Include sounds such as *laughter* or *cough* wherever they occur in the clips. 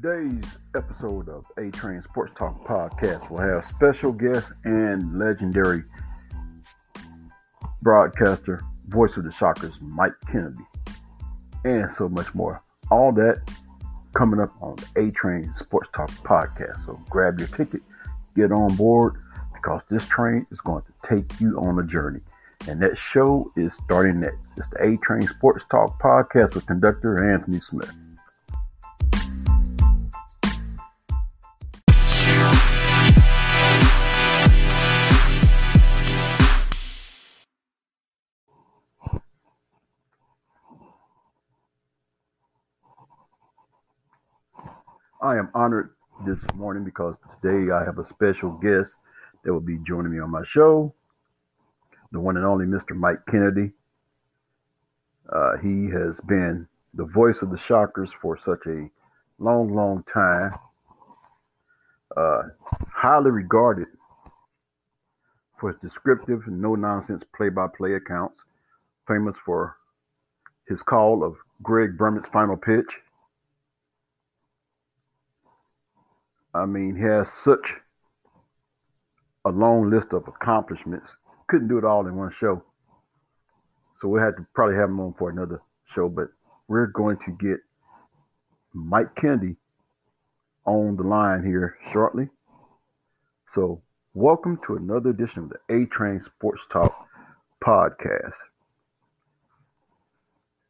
Today's episode of A Train Sports Talk podcast will have special guest and legendary broadcaster, voice of the Shockers, Mike Kennedy, and so much more. All that coming up on A Train Sports Talk podcast. So grab your ticket, get on board, because this train is going to take you on a journey. And that show is starting next. It's the A Train Sports Talk podcast with conductor Anthony Smith. I am honored this morning because today I have a special guest that will be joining me on my show, the one and only Mr. Mike Kennedy. Uh, he has been the voice of the Shockers for such a long, long time. Uh, highly regarded for his descriptive no nonsense play by play accounts, famous for his call of Greg Brummett's final pitch I mean, he has such a long list of accomplishments. Couldn't do it all in one show. So we had to probably have him on for another show, but we're going to get Mike Kennedy on the line here shortly. So welcome to another edition of the A Train Sports Talk podcast.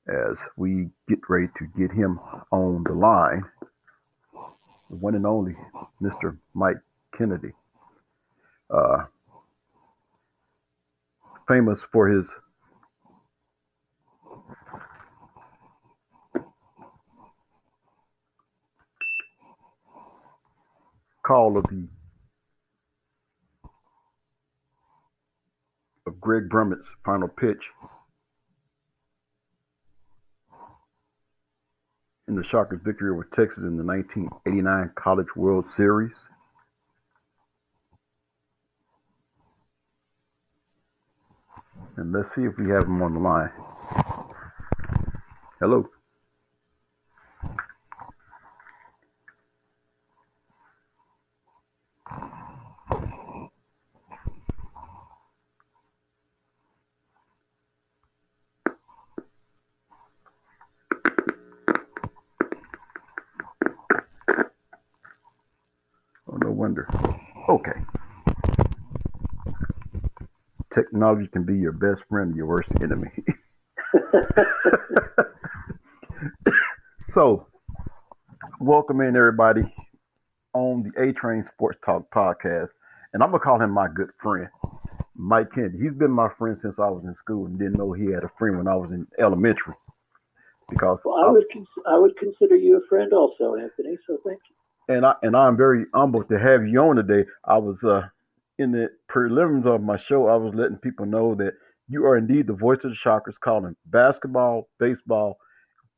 As we get ready to get him on the line the one and only Mr. Mike Kennedy. Uh, famous for his call of the of Greg Brummett's final pitch in the Shockers' victory over Texas in the 1989 College World Series. And let's see if we have him on the line. Hello. Wonder. Okay. Technology can be your best friend, or your worst enemy. *laughs* so, welcome in everybody on the A Train Sports Talk podcast. And I'm going to call him my good friend, Mike Kennedy. He's been my friend since I was in school and didn't know he had a friend when I was in elementary. Because well, I, I would cons- I would consider you a friend also, Anthony. So thank you and I and I'm very humbled to have you on today. I was uh, in the preliminaries of my show. I was letting people know that you are indeed the voice of the Shockers, calling basketball, baseball,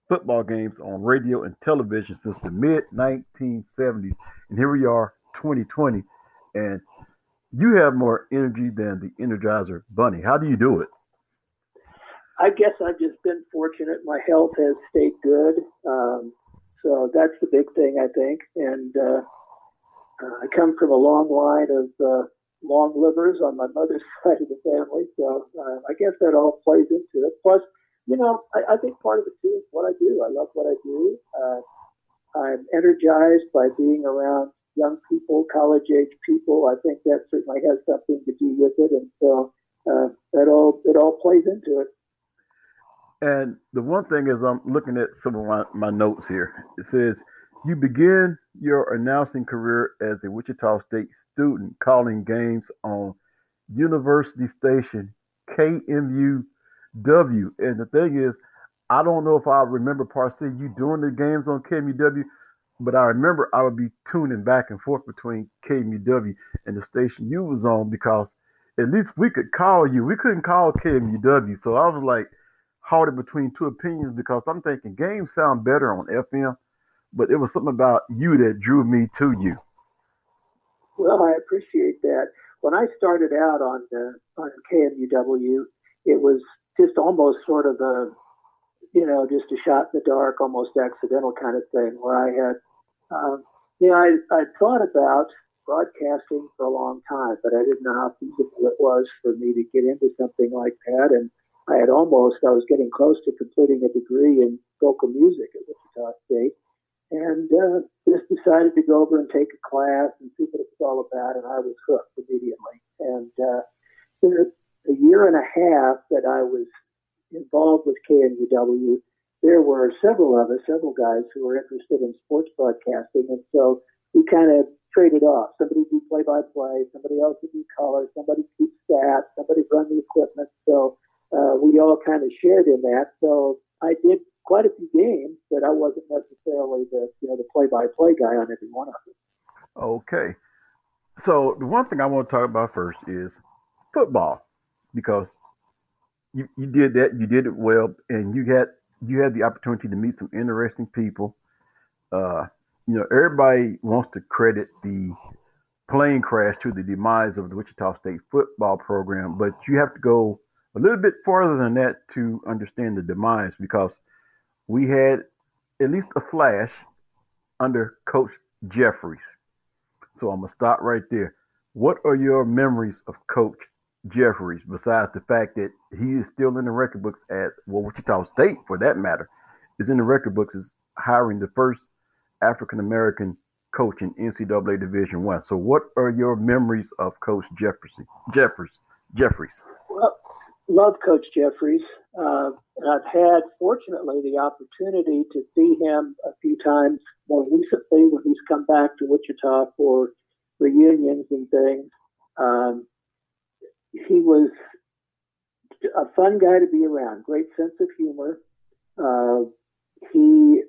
football games on radio and television since the mid 1970s, and here we are, 2020, and you have more energy than the Energizer Bunny. How do you do it? I guess I've just been fortunate. My health has stayed good. Um, so that's the big thing, I think. And uh, uh, I come from a long line of uh, long livers on my mother's *laughs* side of the family. So uh, I guess that all plays into it. Plus, you know, I, I think part of it too is what I do. I love what I do. Uh, I'm energized by being around young people, college age people. I think that certainly has something to do with it. And so uh, that all it all plays into it. And the one thing is, I'm looking at some of my, my notes here. It says, You begin your announcing career as a Wichita State student calling games on University Station KMUW. And the thing is, I don't know if I remember per you doing the games on KMUW, but I remember I would be tuning back and forth between KMUW and the station you was on because at least we could call you. We couldn't call KMUW. So I was like, halted between two opinions because I'm thinking games sound better on FM, but it was something about you that drew me to you. Well, I appreciate that. When I started out on the, on KMUW, it was just almost sort of a, you know, just a shot in the dark, almost accidental kind of thing, where I had Um, yeah, I, I thought about broadcasting for a long time, but I didn't know how feasible it was for me to get into something like that. And I had almost, I was getting close to completing a degree in vocal music at Wichita State. And uh, *laughs* just decided to go over and take a class and see what it's all about. And I was hooked immediately. And uh, a year and a half that I was involved with KMUW, there were several of us, several guys who were interested in sports broadcasting. And so we kind of traded off. Somebody do play by play, somebody else would do color, somebody keep stats, somebody run the equipment. So uh, we all kind of shared in that. So I did quite a few games, but I wasn't necessarily the you know the play by play guy on every one of them. Okay. So the one thing I want to talk about first is football because you, you did that, you did it well, and you had you had the opportunity to meet some interesting people. Uh, you know, everybody wants to credit the plane crash to the demise of the Wichita State football program, but you have to go a little bit farther than that to understand the demise because we had at least a flash under Coach Jeffries. So I'm gonna stop right there. What are your memories of Coach Jeffries, besides the fact that he is still in the record books at well, Wichita State, for that matter, is in the record books as hiring the first African American coach in NCAA Division One. So, what are your memories of Coach Jefferson? Jeffries, Jeffries. Love Coach Jeffries. Uh, I've had, fortunately, the opportunity to see him a few times more recently when he's come back to Wichita for reunions and things. Um, he was a fun guy to be around, great sense of humor. Uh, he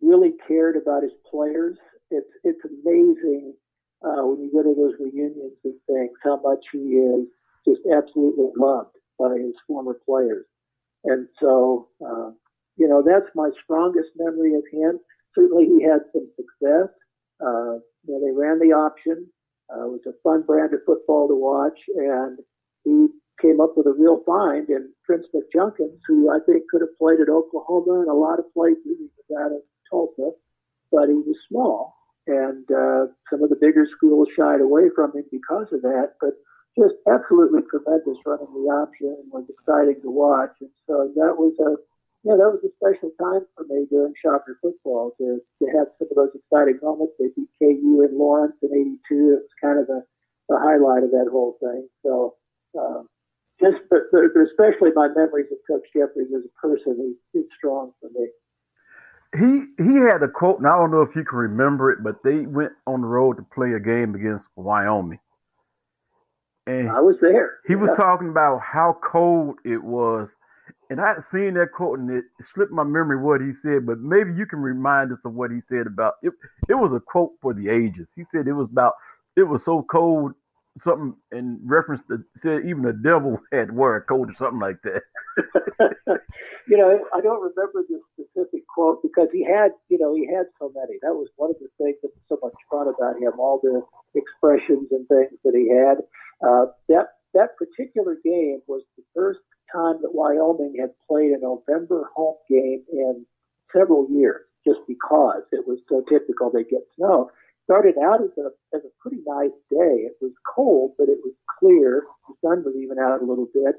really cared about his players. It's it's amazing uh, when you go to those reunions and things how much he is just absolutely loved by his former players. And so, uh, you know, that's my strongest memory of him. Certainly, he had some success. Uh, you know, they ran the option. Uh, it was a fun brand of football to watch, and he came up with a real find in Prince McJunkins, who I think could have played at Oklahoma and a lot of places. He was out of Tulsa, but he was small, and uh, some of the bigger schools shied away from him because of that. But just absolutely tremendous running the option and was exciting to watch. And so that was a yeah, that was a special time for me during Shocker football to, to have some of those exciting moments. They beat KU in Lawrence in '82. It was kind of the, the highlight of that whole thing. So, um, just but, but especially my memories of Coach Jeffries as a person, he, he's strong for me. He he had a quote, and I don't know if you can remember it, but they went on the road to play a game against Wyoming. And I was there. He yeah. was talking about how cold it was and I had seen that quote and it slipped my memory what he said, but maybe you can remind us of what he said about it. It was a quote for the ages. He said it was about it was so cold, something in reference to said even the devil *laughs* had to wear a coat or something like that. *laughs* you know, I don't remember the specific quote because he had, you know, he had so many. That was one of the things that was so much fun about him, all the expressions and things that he had. Uh, that that particular game was the first time that Wyoming had played a November home game in several years, just because it was so typical they get snow. Started out as a as a pretty nice day. It was cold, but it was clear. The sun was even out a little bit.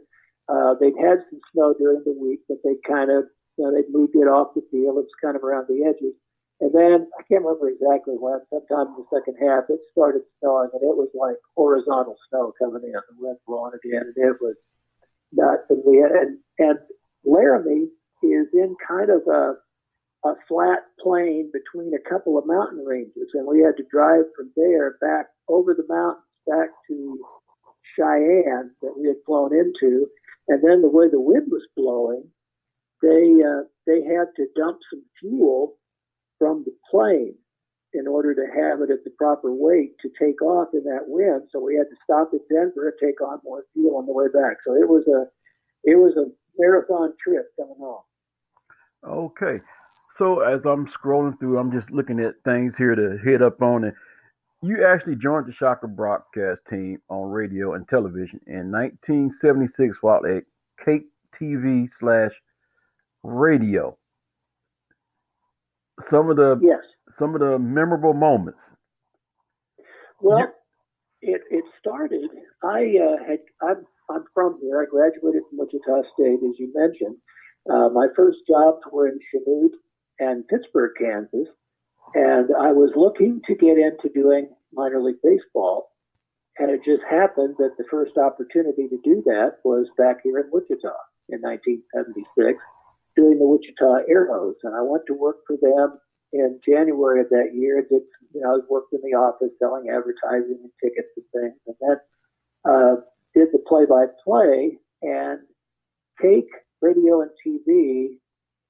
Uh, they'd had some snow during the week, but they kind of you know they'd moved it off the field. It was kind of around the edges. And then I can't remember exactly when, sometime in the second half, it started snowing, and it was like horizontal snow coming in, the wind blowing again, and it was nuts. And we and and Laramie is in kind of a a flat plain between a couple of mountain ranges, and we had to drive from there back over the mountains back to Cheyenne that we had flown into, and then the way the wind was blowing, they uh, they had to dump some fuel from the plane in order to have it at the proper weight to take off in that wind. So we had to stop at Denver and take on more fuel on the way back. So it was a it was a marathon trip coming home. Okay. So as I'm scrolling through, I'm just looking at things here to hit up on it. You actually joined the Shocker broadcast team on radio and television in 1976 while at KAKE TV slash radio. Some of the yes some of the memorable moments. Well, it, it started. I uh, had I'm, I'm from here. I graduated from Wichita State, as you mentioned. Uh, my first jobs were in Chanute and Pittsburgh, Kansas, and I was looking to get into doing minor league baseball. And it just happened that the first opportunity to do that was back here in Wichita in 1976, doing the Wichita Arrows. And I went to work for them in January of that year. Did you know, I worked in the office selling advertising and tickets and things, and then uh, did the play-by-play. And KAKE Radio and TV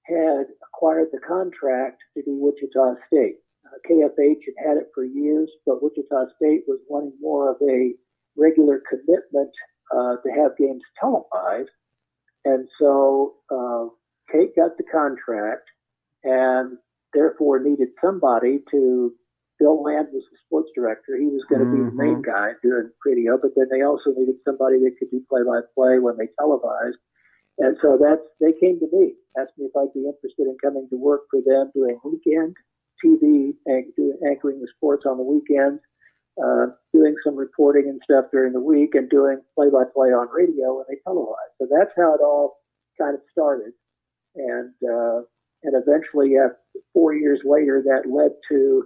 had acquired the contract to do Wichita State. Uh, KFH had had it for years, but Wichita State was wanting more of a regular commitment uh, to have games televised. And so uh, KAKE got the contract and therefore needed somebody to. Bill Land was the sports director. He was going to mm-hmm. be the main mm-hmm. guy doing radio, but then they also needed somebody that could do play by play when they televised. And so that's they came to me, asked me if I'd be interested in coming to work for them doing weekend TV, and doing, anchoring the sports on the weekends, uh, doing some reporting and stuff during the week, and doing play-by-play on radio when they televise. So that's how it all kind of started, and uh, and eventually, uh, four years later, that led to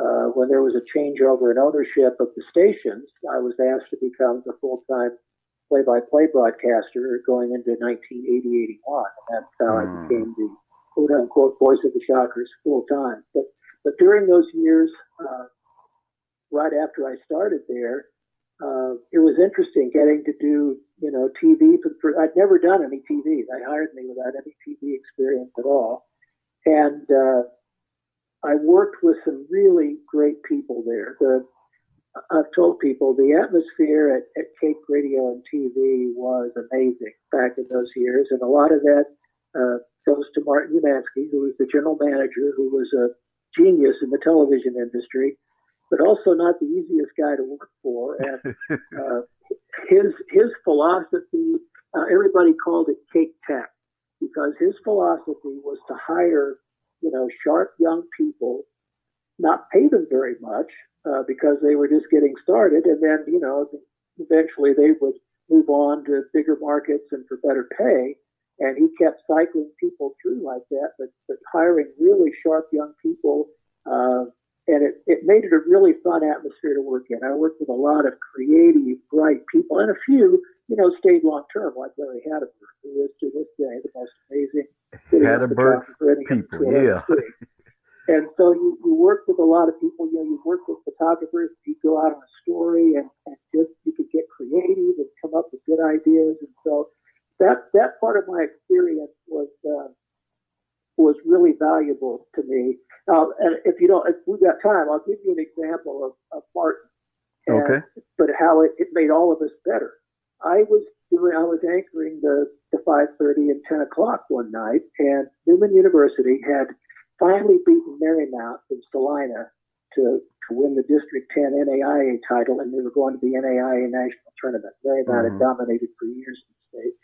uh, when there was a changeover in ownership of the stations. I was asked to become the full-time play-by-play broadcaster going into 1980-81. And that's how mm. I hmm. became the quote-unquote voice of the Shockers full-time. But but during those years, uh, right after I started there, uh, it was interesting getting to do you know TV. For, I'd never done any TV. They hired me without any TV experience at all, and uh, I worked with some really great people there. The I've told people the atmosphere at, at KAKE Radio and TV was amazing back in those years, and a lot of that uh, goes to Martin Umansky, who was the general manager, who was a genius in the television industry, but also not the easiest guy to work for. And uh, his his philosophy, uh, everybody called it KAKE Tech, because his philosophy was to hire, you know, sharp young people, not pay them very much, uh, because they were just getting started, and then you know eventually they would move on to bigger markets and for better pay. And he kept cycling people through like that, but, but hiring really sharp young people. Uh, and it, it made it a really fun atmosphere to work in. I worked with a lot of creative, bright people, and a few, you know, stayed long term, like Larry Hatteberg, who is to this day the most amazing Hatteberg people. Yeah. And so you, you work with a lot of people. You know, you work with photographers. You go out on a story, and, and just you could get creative and come up with good ideas. And so that that part of my experience was uh, was really valuable to me. Uh, and if you don't, if we've got time, I'll give you an example of, of Martin. And, okay. But how it, it made all of us better. I was doing, I was anchoring the the 5:30 and 10 o'clock one night, and Newman University had finally beaten Marymount from Salina to, to win the District 10 NAIA title, and they were going to the NAIA national tournament. Marymount mm-hmm. had dominated for years in the state.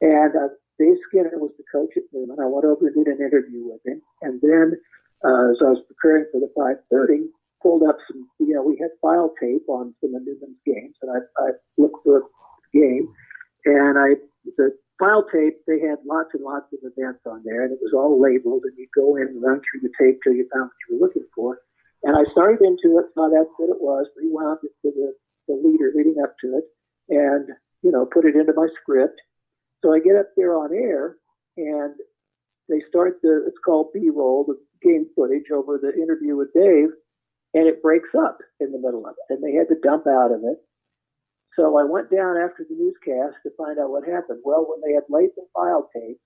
And uh, Dave Skinner was the coach at Newman. I went over and did an interview with him. And then, uh, as I was preparing for the 530, pulled up some, you know, we had file tape on some of Newman's games, and I, I looked for a game, and I, the file tape, they had lots and lots of events on there, and it was all labeled, and you'd go in and run through the tape till you found what you were looking for. And I started into it, saw that's what it was, rewound it to the, the leader leading up to it, and, you know, put it into my script. So I get up there on air, and they start the, it's called B-roll, the game footage over the interview with Dave, and it breaks up in the middle of it, and they had to dump out of it. So I went down after the newscast to find out what happened. Well, when they had laid the file tape,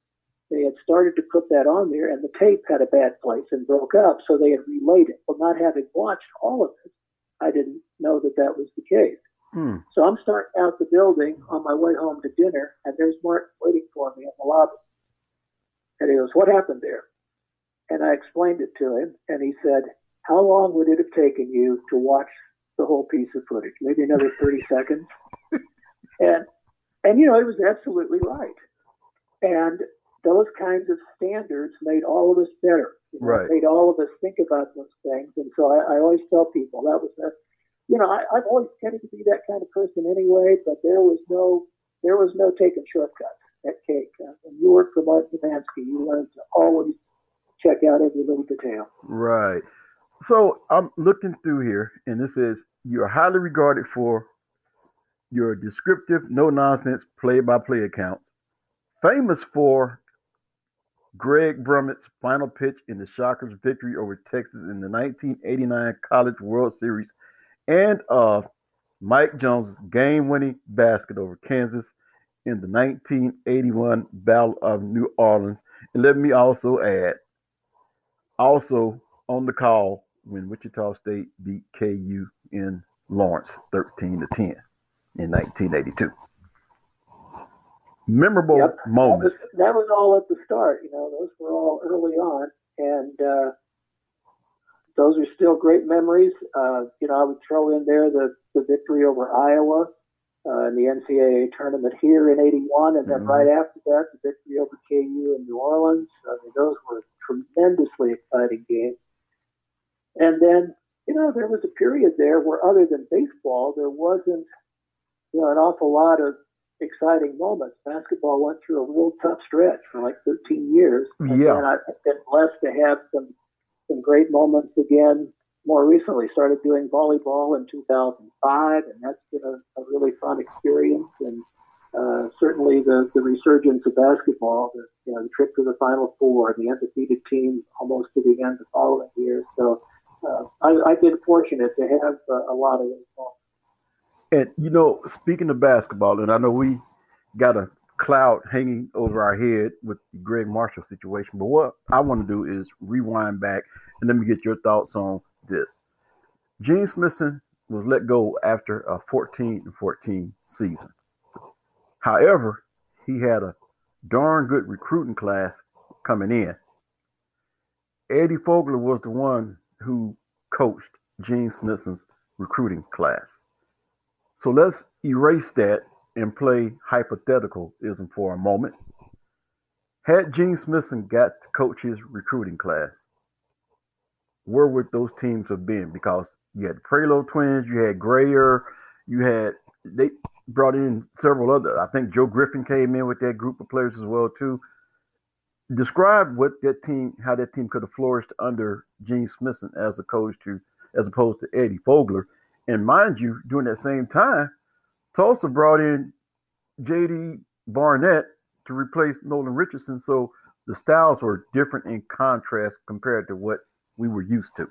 they had started to put that on there, and the tape had a bad place and broke up, so they had relayed it. Well, not having watched all of it, I didn't know that that was the case. Hmm. So I'm starting out the building on my way home to dinner, and there's Martin waiting for me in the lobby. And he goes, What happened there? And I explained it to him, and he said, How long would it have taken you to watch the whole piece of footage, maybe another 30 *laughs* seconds. And, and, you know, it was absolutely right. And those kinds of standards made all of us better. You know, Right. Made all of us think about those things. And so I, I always tell people that was a, you know, I, I've always tended to be that kind of person anyway, but there was no, there was no taking shortcuts at KAKE. Uh, when you work for Martin Umansky, you learn to always check out every little detail. Right. So I'm looking through here, and this says you're highly regarded for your descriptive, no nonsense play by play account. famous for Greg Brummett's final pitch in the Shockers' victory over Texas in the 1989 College World Series, and of Mike Jones' game winning basket over Kansas in the 1981 Battle of New Orleans. And let me also add, also on the call when Wichita State beat KU in Lawrence 13 to 10 in 1982. Memorable Yep. That was, moments. that was all at the start. You know, those were all early on, and uh, those are still great memories. Uh, you know, I would throw in there the, the victory over Iowa uh, in the NCAA tournament here in '81, and then Mhm. right after that, the victory over KU in New Orleans. I mean, those were tremendously exciting games. And then, you know, there was a period there where, other than baseball, there wasn't, you know, an awful lot of exciting moments. Basketball went through a real tough stretch for like 13 years. And Yeah. then I've been blessed to have some some great moments again more recently. Started doing volleyball in 2005, and that's been a, a really fun experience. And uh, certainly the, the resurgence of basketball, the, you know, the trip to the Final Four, the undefeated team almost to the end the following year. So uh, I, I've been fortunate to have uh, a lot of moments. And you know, speaking of basketball, and I know we got a cloud hanging over our head with the Greg Marshall situation, but what I want to do is rewind back and let me get your thoughts on this. Gene Smithson was let go after a 14 and 14 season. However, he had a darn good recruiting class coming in. Eddie Fogler was the one who coached Gene Smithson's recruiting class. So let's erase that and play hypotheticalism for a moment. Had Gene Smithson got to coach his recruiting class, where would those teams have been? Because you had the Praylow twins, you had Grayer, you had they brought in several other. I think Joe Griffin came in with that group of players as well too. Describe what that team, how that team could have flourished under Gene Smithson as a coach to, as opposed to Eddie Fogler. And mind you, during that same time, Tulsa brought in J.D. Barnett to replace Nolan Richardson. So the styles were different in contrast compared to what we were used to.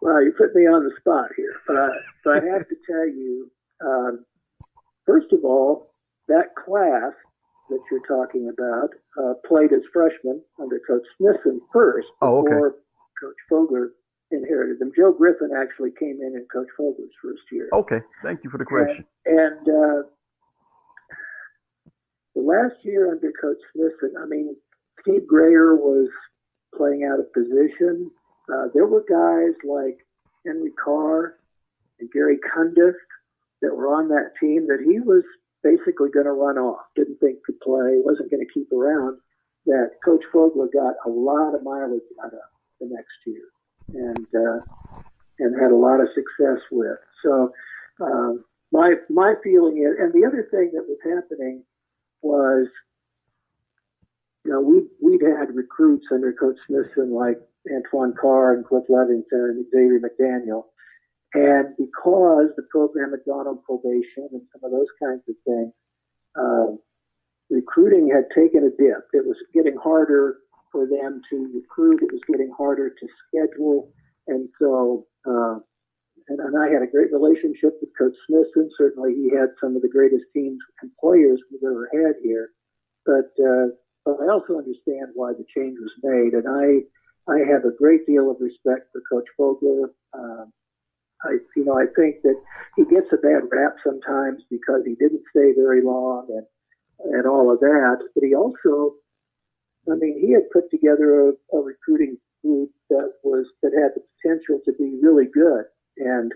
Well, you put me on the spot here, but I, but I have to tell you, um, first of all, that class that you're talking about uh, played as freshmen under Coach Smithson first Oh, okay. before Coach Fogler inherited them. Joe Griffin actually came in in Coach Fogler's first year. Okay, thank you for the correction. And uh, the last year under Coach Smithson, I mean, Steve Grayer was playing out of position. Uh, there were guys like Henry Carr and Gary Cundiff that were on that team that he was basically going to run off. Didn't think could play, wasn't going to keep around. That Coach Fogler got a lot of mileage out of the next year, and uh, and had a lot of success with. So um, my my feeling is, and the other thing that was happening was, you know, we we'd had recruits under Coach Smithson like Antoine Carr and Cliff Levingston and Xavier McDaniel, and because the program had gone on probation and some of those kinds of things, uh, recruiting had taken a dip. It was getting harder for them to recruit. It was getting harder to schedule, and so. Uh, and, and I had a great relationship with Coach Smithson. Certainly, he had some of the greatest teams and players we've ever had here. But, uh, but I also understand why the change was made, and I I have a great deal of respect for Coach Fogler. Um, I you know I think that he gets a bad rap sometimes because he didn't stay very long and and all of that. But he also, I mean, he had put together a, a recruiting group that was that had the potential to be really good and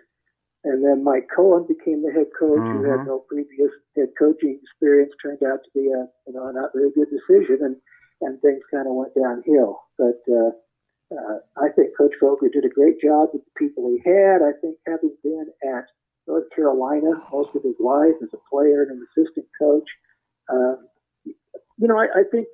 And then Mike Cohen became the head coach, mm-hmm. who had mm-hmm. no previous head coaching experience. Turned out to be a you know not very good decision, and and things kind of went downhill. But uh, uh, I think Coach Fogler did a great job with the people he had. I think having been at North Carolina most of his life as a player and an assistant coach, uh, you know, I, I think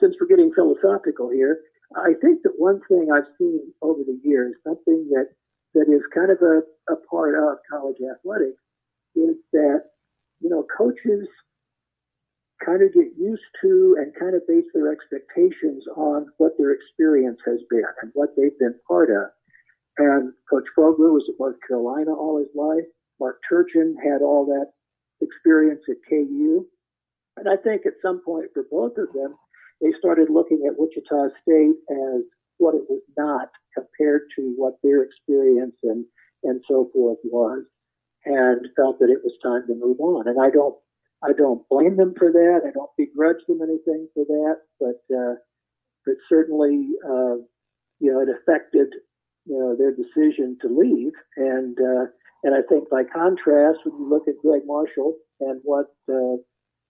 since we're getting philosophical here, I think that one thing I've seen over the years, something that that is kind of a, a part of college athletics, is that you know coaches kind of get used to and kind of base their expectations on what their experience has been and what they've been part of. And Coach Fogler was at North Carolina all his life. Mark Turgeon had all that experience at KU. And I think at some point for both of them, they started looking at Wichita State as what it was not compared to what their experience and, and so forth was and felt that it was time to move on. And I don't I don't blame them for that. I don't begrudge them anything for that, but uh, but certainly uh, you know it affected you know their decision to leave. And uh, and I think by contrast, when you look at Greg Marshall and what uh,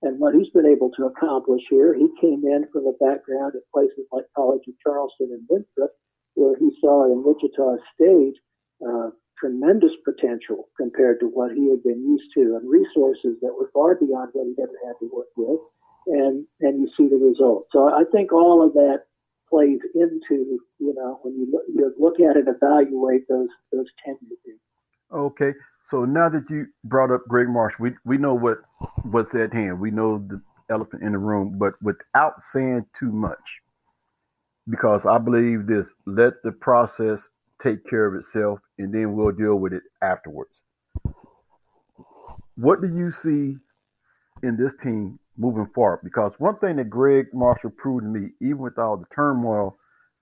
and what he's been able to accomplish here, he came in from a background at places like College of Charleston and Winthrop, where he saw in Wichita State uh, tremendous potential compared to what he had been used to and resources that were far beyond what he'd ever had to work with. And, and you see the results. So I think all of that plays into, you know, when you look, you look at and evaluate those, those tenure Okay. So now that you brought up Greg Marsh, we, we know what, what's at hand. We know the elephant in the room, but without saying too much, because I believe this, let the process take care of itself, and then we'll deal with it afterwards. What do you see in this team moving forward? Because one thing that Greg Marshall proved to me, even with all the turmoil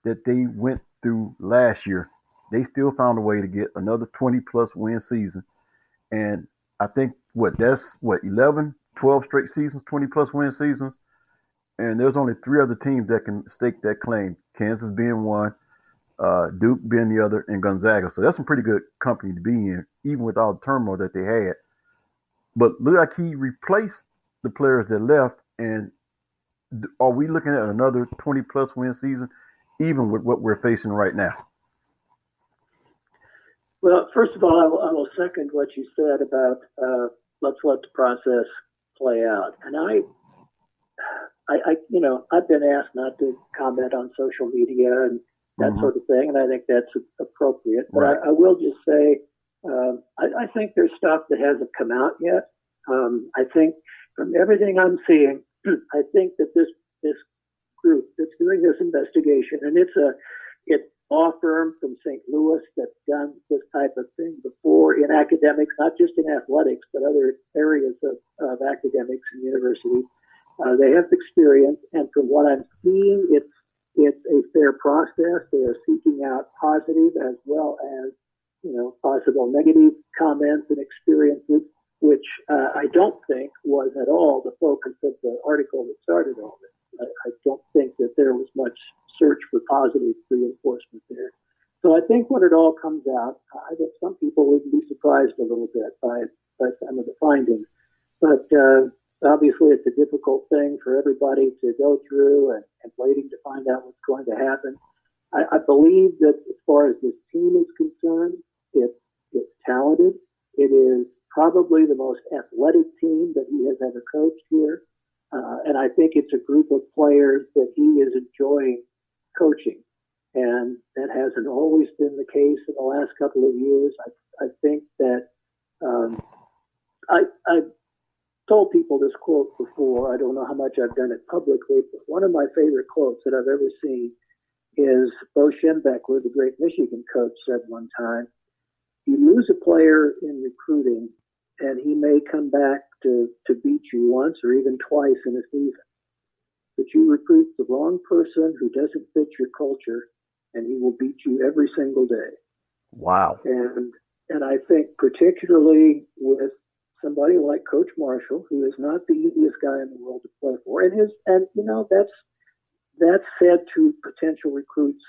that they went through last year, they still found a way to get another 20 plus win season. And I think what that's what 11, 12 straight seasons, 20 plus win seasons. And there's only three other teams that can stake that claim. Kansas being one, uh, Duke being the other, and Gonzaga. So that's some pretty good company to be in, even with all the turmoil that they had. But look like he replaced the players that left, and are we looking at another 20 plus win season, even with what we're facing right now? Well, first of all, I will, I will second what you said about uh, let's let the process play out. And I, I, I, you know, I've been asked not to comment on social media and that mm-hmm. sort of thing, and I think that's appropriate. But right. I, I, will just say, um, I, I, think there's stuff that hasn't come out yet. Um, I think from everything I'm seeing, *clears throat* I think that this this group that's doing this investigation, and it's a it law firm from St. Louis that's done this type of thing before in academics, not just in athletics, but other areas of, of academics and universities. Uh, they have experience, and from what I'm seeing, it's it's a fair process. They are seeking out positive as well as, you know, possible negative comments and experiences, which uh, I don't think was at all the focus of the article that started all this. I, I don't think that there was much search for positive reinforcement there. So I think when it all comes out, I think some people would be surprised a little bit by, by some of the findings. But uh, obviously it's a difficult thing for everybody to go through and, and waiting to find out what's going to happen. I, I believe that as far as this team is concerned, it's, it's talented. It is probably the most athletic team that he has ever coached here. Uh, and I think it's a group of players that he is enjoying coaching. And that hasn't always been the case in the last couple of years. I, I think that um, I, I told people this quote before. I don't know how much I've done it publicly, but one of my favorite quotes that I've ever seen is Bo Schembechler, the great Michigan coach, said one time, you lose a player in recruiting and he may come back to, to beat you once or even twice in a season. But you recruit the wrong person who doesn't fit your culture and he will beat you every single day. Wow. And and I think particularly with somebody like Coach Marshall, who is not the easiest guy in the world to play for, and his and you know that's that's said to potential recruits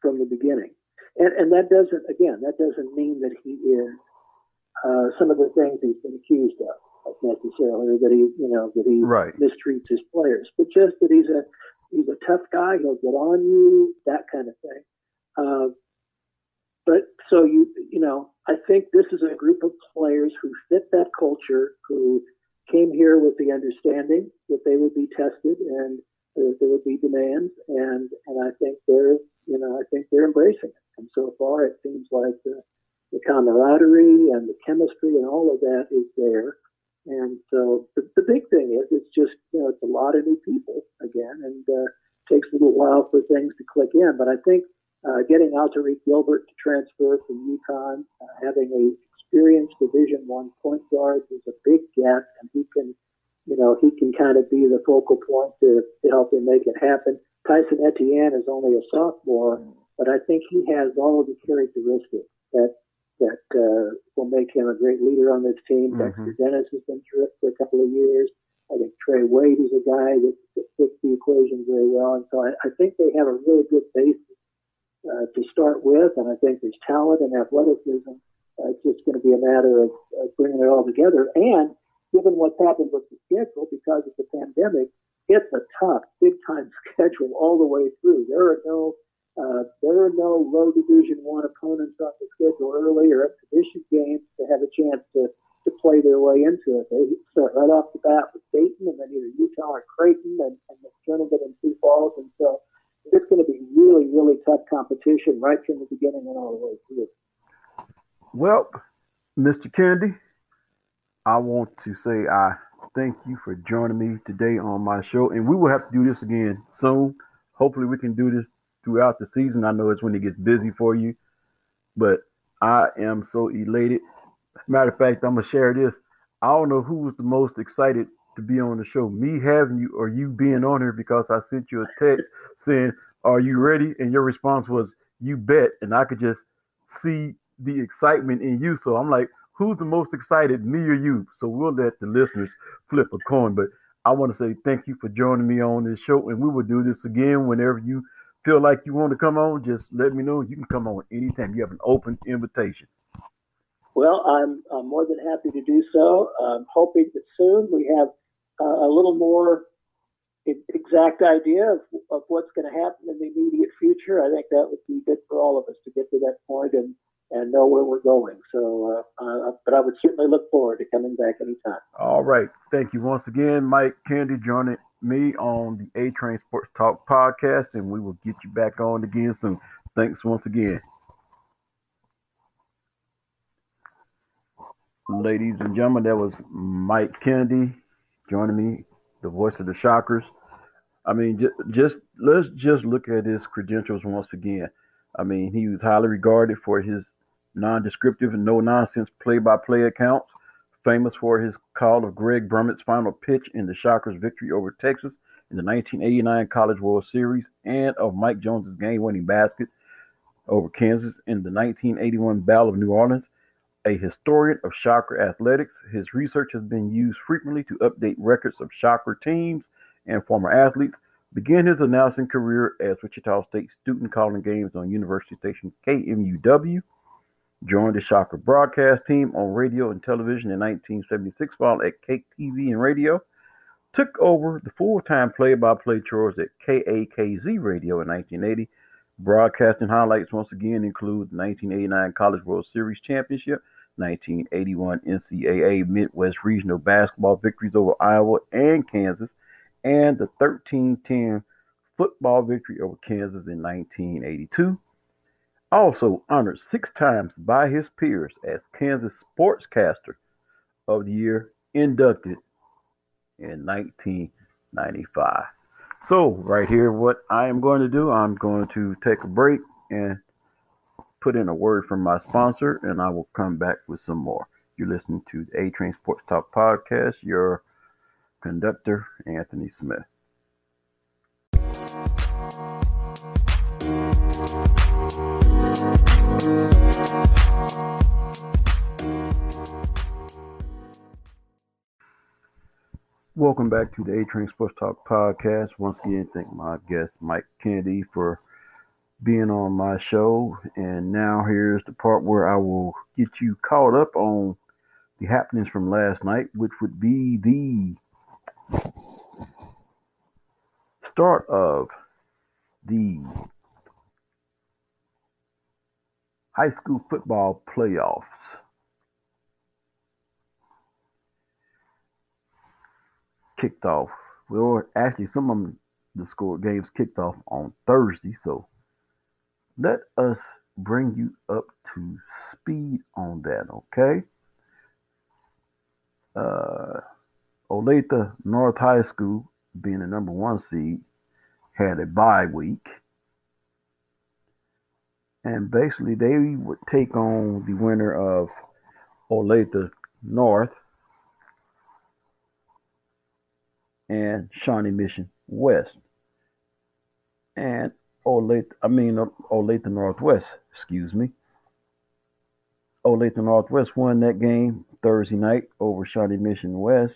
from the beginning, and and that doesn't again that doesn't mean that he is uh, some of the things he's been accused of necessarily, or that he, you know, that he Right. mistreats his players, but just that he's a he's a tough guy. He'll get on you, that kind of thing. Uh, but so you you know, I think this is a group of players who fit that culture, who came here with the understanding that they would be tested and that there would be demands, and and I think they're you know I think they're embracing it. And so far, it seems like the the camaraderie and the chemistry and all of that is there. And so the, the big thing is it's just, you know, it's a lot of new people again, and uh, takes a little while for things to click in. But I think uh, getting Alterique Gilbert to transfer from UConn, uh, having a experienced Division One point guard is a big get, and he can, you know, he can kind of be the focal point to, to help him make it happen. Tyson Etienne is only a sophomore, but I think he has all of the characteristics that that uh, will make him a great leader on this team. Mhm. Dexter Dennis has been it for a couple of years. I think Trey Wade is a guy that, that fits the equation very well, and so I, I think they have a really good basis uh, to start with, and I think there's talent and athleticism. Uh, it's just going to be a matter of, of bringing it all together. And given what's happened with the schedule because of the pandemic, it's a tough, big time *laughs* schedule all the way through. There are no uh, there are no low Division One opponents on the schedule early or exhibition games to have a chance to, to play their way into it. They start right off the bat with Dayton and then either Utah or Creighton and, and McDermott and Sioux Falls. And so it's going to be really, really tough competition right from the beginning and all the way through. Well, Mr. Kennedy, I want to say I thank you for joining me today on my show, and we will have to do this again soon. Hopefully, we can do this throughout the season. I know it's when it gets busy for you, but I am so elated. Matter of fact, I'm gonna share this. I don't know who was the most excited to be on the show, me having you or you being on here because I sent you a text saying, "Are you ready?" and your response was, "You bet," and I could just see the excitement in you. So I'm like, who's the most excited, me or you? So we'll let the listeners flip a coin. But I want to say thank you for joining me on this show, and we will do this again whenever you feel like you want to come on. Just let me know. You can come on anytime. You have an open invitation. Well, I'm, I'm more than happy to do so. I'm hoping that soon we have uh, a little more exact idea of, of what's going to happen in the immediate future. I think that would be good for all of us to get to that point and, and know where we're going. So, uh, uh, but I would certainly look forward to coming back anytime. All right. Thank you once again, Mike Kennedy, joining me on the A Train Sports Talk podcast, and we will get you back on again soon. Thanks once again. Ladies and gentlemen, that was Mike Kennedy joining me, the voice of the Shockers. I mean, just, just let's just look at his credentials once again. I mean, he was highly regarded for his non-descriptive and no-nonsense play-by-play accounts famous for his call of Greg Brummett's final pitch in the Shockers' victory over Texas in the 1989 College World Series, and of Mike Jones' game-winning basket over Kansas in the 1981 Battle of New Orleans. A historian of Shocker athletics, his research has been used frequently to update records of Shocker teams and former athletes. Began his announcing career as Wichita State student calling games on University Station KMUW joined the Shocker broadcast team on radio and television in 1976 while at KAKE TV and radio, took over the full-time play-by-play chores at KAKZ Radio in 1980. Broadcasting highlights once again include the 1989 College World Series Championship, 1981 NCAA Midwest Regional Basketball victories over Iowa and Kansas, and the 13-10 football victory over Kansas in 1982 also honored six times by his peers as Kansas Sportscaster of the Year, inducted in 1995. So, right here, what I am going to do, I'm going to take a break and put in a word from my sponsor, and I will come back with some more. You're listening to the A Train Sports Talk Podcast, your conductor, Anthony Smith. Welcome back to the A Train Sports Talk podcast. Once again, thank my guest Mike Kennedy for being on my show. And now here's the part where I will get you caught up on the happenings from last night, which would be the start of the high school football playoffs. Kicked off. Well, actually, some of the score games kicked off on Thursday. So let us bring you up to speed on that, okay? Uh, Olathe North High School, being the number one seed, had a bye week. And basically, they would take on the winner of Olathe North and Shawnee Mission West. And Olathe, I mean, Olathe Northwest, excuse me. Olathe Northwest won that game Thursday night over Shawnee Mission West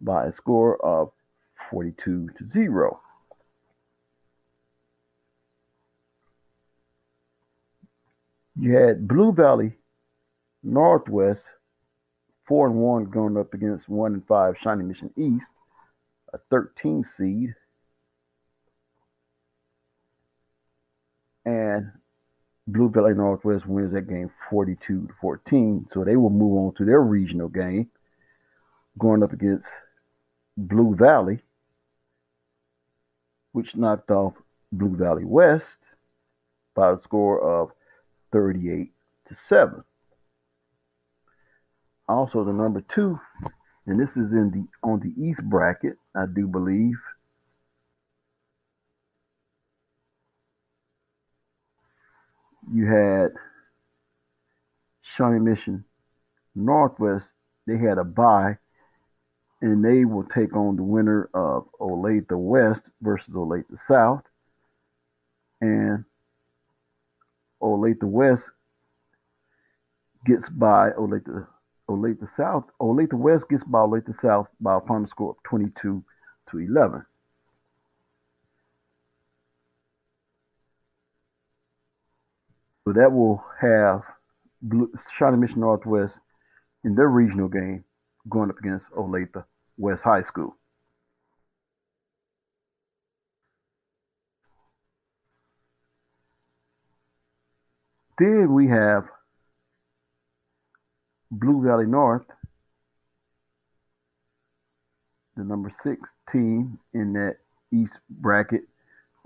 by a score of 42 to 0. You had Blue Valley Northwest 4 and 1 going up against 1 and 5 Shawnee Mission East, a 13 seed. And Blue Valley Northwest wins that game 42 to 14. So they will move on to their regional game, going up against Blue Valley, which knocked off Blue Valley West by a score of 38 to 7. Also, the number two, and this is in the on the East bracket, I do believe. You had Shawnee Mission Northwest. They had a bye, and they will take on the winner of Olathe West versus Olathe South. And Olathe West gets by Olathe Olathe South. Olathe West gets by Olathe South by a final score of 22 to 11. So that will have Shawnee Mission Northwest in their regional game going up against Olathe West High School. Then we have Blue Valley North, the number six team in that East bracket,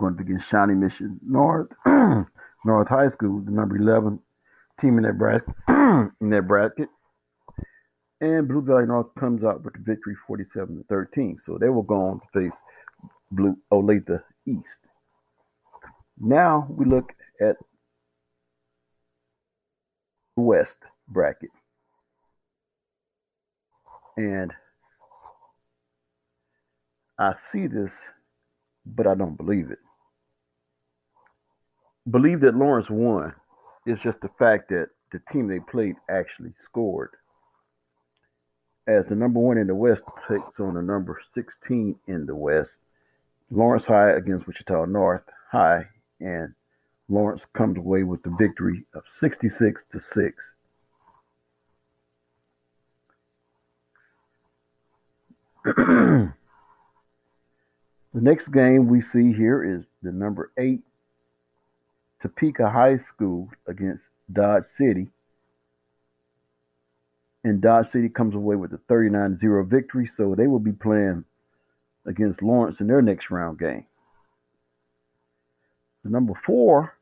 going to against Shawnee Mission North, *clears throat* North High School, the number eleven team in that bracket. *clears throat* in that bracket, and Blue Valley North comes out with the victory, forty-seven to thirteen. So they will go on to face Blue Olathe East. Now we look at West bracket. And I see this, but I don't believe it. Believe that Lawrence won. It's just the fact that the team they played actually scored. As the number one in the West takes on the number 16 in the West, Lawrence High against Wichita North High, and Lawrence comes away with the victory of 66 to 6. *clears throat* the next game we see here is the number eight Topeka High School against Dodge City. And Dodge City comes away with a 39 0 victory, so they will be playing against Lawrence in their next round game. The number four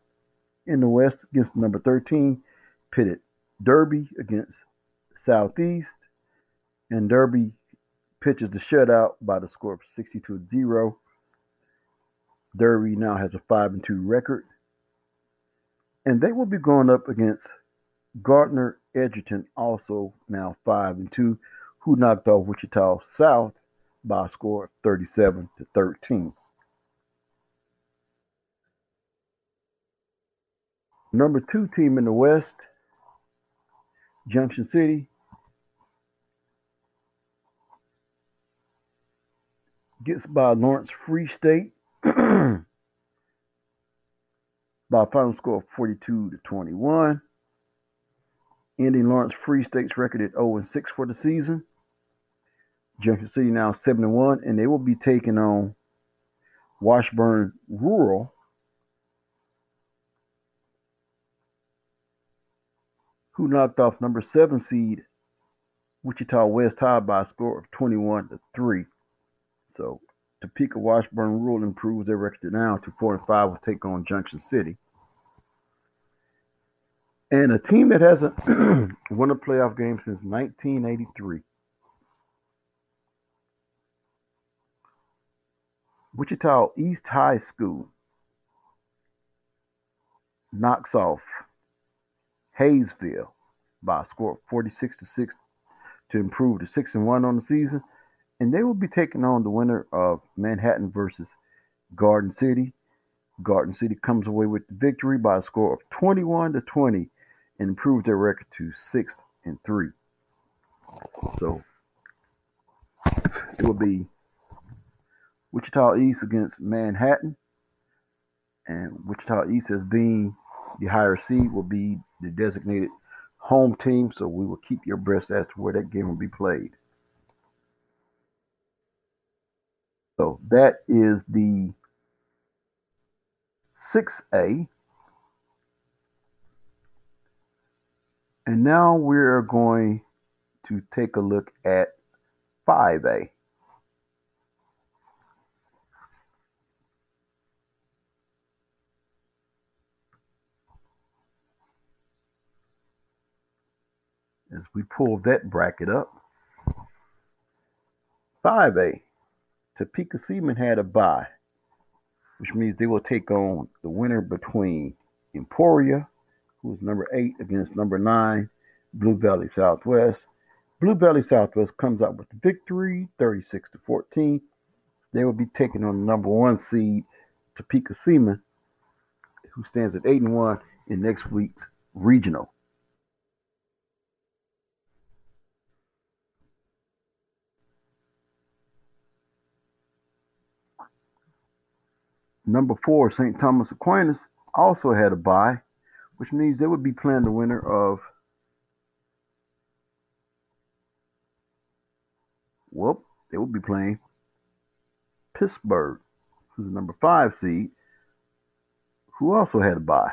in the West against number 13 pitted Derby against Southeast, and Derby pitches the shutout by the score of 62 0. Derby now has a 5 and 2 record. And they will be going up against Gardner Edgerton, also now 5 and 2, who knocked off Wichita South by a score of 37 to 13. Number two team in the West, Junction City, gets by Lawrence Free State *clears throat* by a final score of 42 to 21. ending Lawrence Free State's record at 0 6 for the season. Junction City now 7 1, and they will be taking on Washburn Rural, who knocked off number seven seed Wichita West High by a score of 21 to 3. So Topeka Washburn Rural improves their record now to 4 and 5 will take on Junction City. And a team that hasn't *clears throat* won a playoff game since 1983. Wichita East High School knocks off Haysville by a score of 46 to 6 to improve to 6 and 1 on the season. And they will be taking on the winner of Manhattan versus Garden City. Garden City comes away with the victory by a score of 21 to 20 and improves their record to 6 and 3. So it will be Wichita East against Manhattan. And Wichita East has being the higher seed will be the designated home team, so we will keep your breast as to where that game will be played. So that is the 6A. And now we're going to take a look at 5A. As we pull that bracket up, 5A, Topeka Seaman had a bye, which means they will take on the winner between Emporia, who's number eight, against number nine, Blue Valley Southwest. Blue Valley Southwest comes out with the victory, 36 to 14. They will be taking on the number one seed, Topeka Seaman, who stands at eight and one in next week's regional. Number four, St. Thomas Aquinas, also had a bye, which means they would be playing the winner of Whoop, they would be playing Pittsburgh, who's the number five seed, who also had a bye.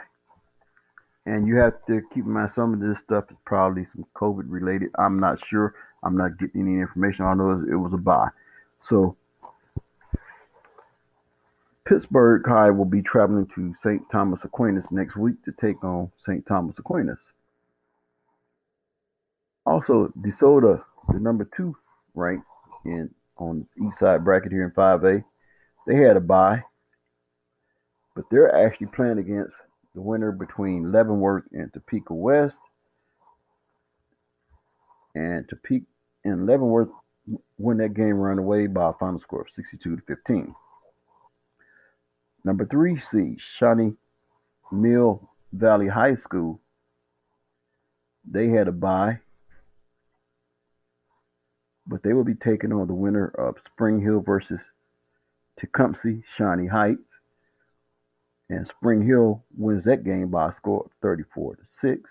And you have to keep in mind some of this stuff is probably some COVID related. I'm not sure. I'm not getting any information. I know it was a bye. So Pittsburgh High will be traveling to St. Thomas Aquinas next week to take on St. Thomas Aquinas. Also, DeSoto, the number two ranked in on east side bracket here in 5A, they had a bye, but they're actually playing against the winner between Leavenworth and Topeka West. And Topeka and Leavenworth win that game run away by a final score of 62 to 15. Number three seed, Shawnee Mill Valley High School. They had a bye, but they will be taking on the winner of Spring Hill versus Tecumseh Shawnee Heights. And Spring Hill wins that game by a score of 34 to 6.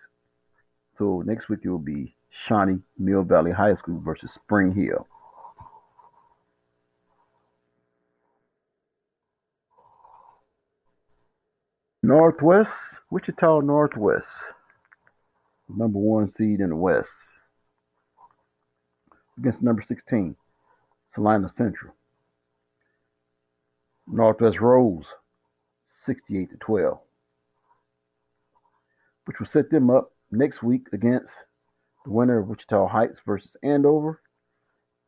So next week it will be Shawnee Mill Valley High School versus Spring Hill. Northwest, Wichita Northwest, number one seed in the West, against number 16, Salina Central. Northwest rose 68 to 12, which will set them up next week against the winner of Wichita Heights versus Andover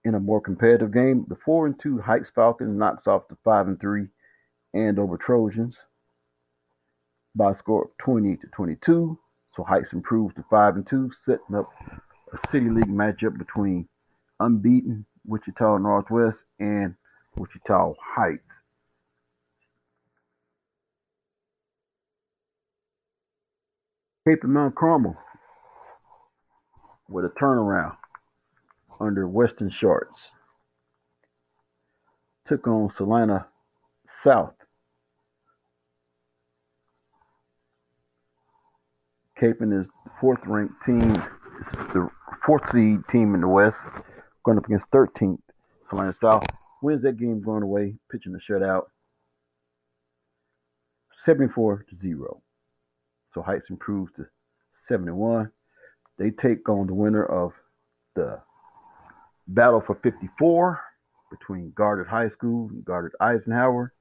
in a more competitive game. The 4 and 2 Heights Falcons knocks off the 5 and 3 Andover Trojans by a score of 28 to 22. So Heights improved to 5 and 2, setting up a City League matchup between unbeaten Wichita Northwest and Wichita Heights. Kapaun Mount Carmel with a turnaround under Western Shorts. Took on Salina South Kapaun is fourth ranked team, the fourth seed team in the West, going up against 13th Salina South. Wins that game going away, pitching the shutout, 74 to zero. So Heights improves to 71. They take on the winner of the battle for 54 between Goddard High School and Goddard Eisenhower.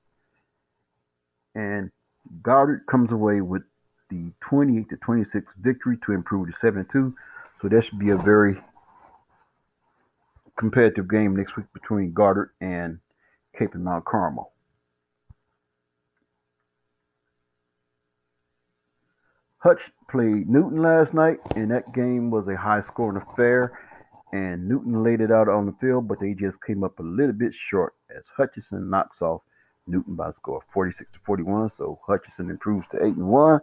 And Goddard comes away with the 28 to 26 victory to improve to 7 2. So that should be a very competitive game next week between Goddard and Kapaun Mount Carmel. Hutch played Newton last night, and that game was a high scoring affair. And Newton laid it out on the field, but they just came up a little bit short as Hutchinson knocks off Newton by a score of 46 to 41. So Hutchinson improves to 8 and 1.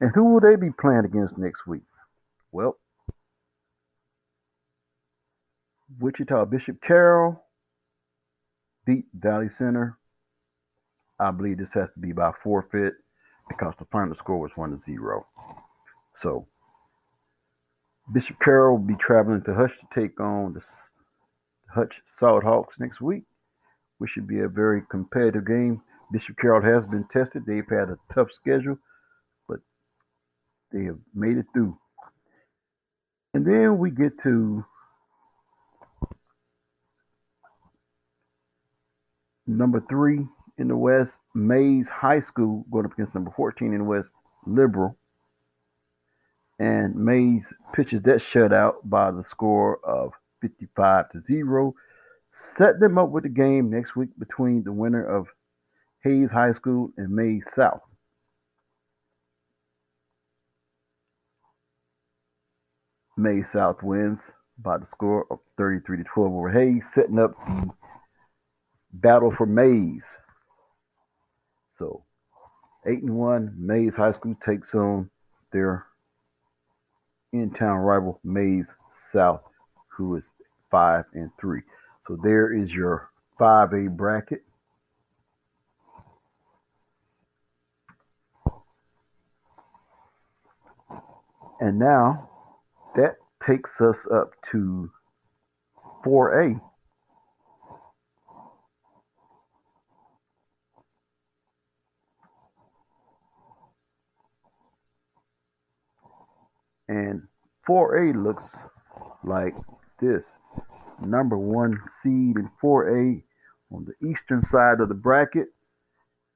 And who will they be playing against next week? Well, Wichita Bishop Carroll beat Valley Center. I believe this has to be by forfeit because the final score was 1 to 0. So Bishop Carroll will be traveling to Hutch to take on the Hutch Salthawks next week, which should be a very competitive game. Bishop Carroll has been tested. They've had a tough schedule, they have made it through. And then we get to number three in the West, Maize High School, going up against number 14 in the West, Liberal. And Maize pitches that shutout by the score of 55 to 0. Set them up with the game next week between the winner of Hays High School and Maize South. Maize South wins by the score of 33 to 12 over Hays, setting up the battle for Maize. So, eight and one, Maize High School takes on their in-town rival Maize South, who is five and three. So there is your 5A bracket. And now takes us up to 4A. And 4A looks like this. Number one seed in 4A on the eastern side of the bracket,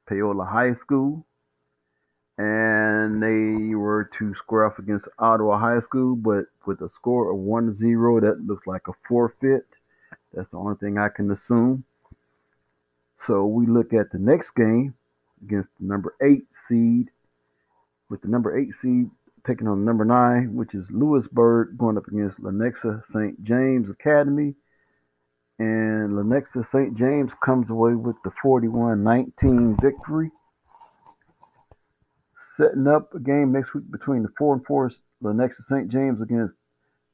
Paola High School. And they were to square off against Ottawa High School, but with a score of 1 0, that looks like a forfeit. That's the only thing I can assume. So we look at the next game against the number eight seed, with the number eight seed taking on number nine, which is Louisburg, going up against Lenexa St. James Academy. And Lenexa St. James comes away with the 41 19 victory. Setting up a game next week between the 4 and 4 Lenexa St. James against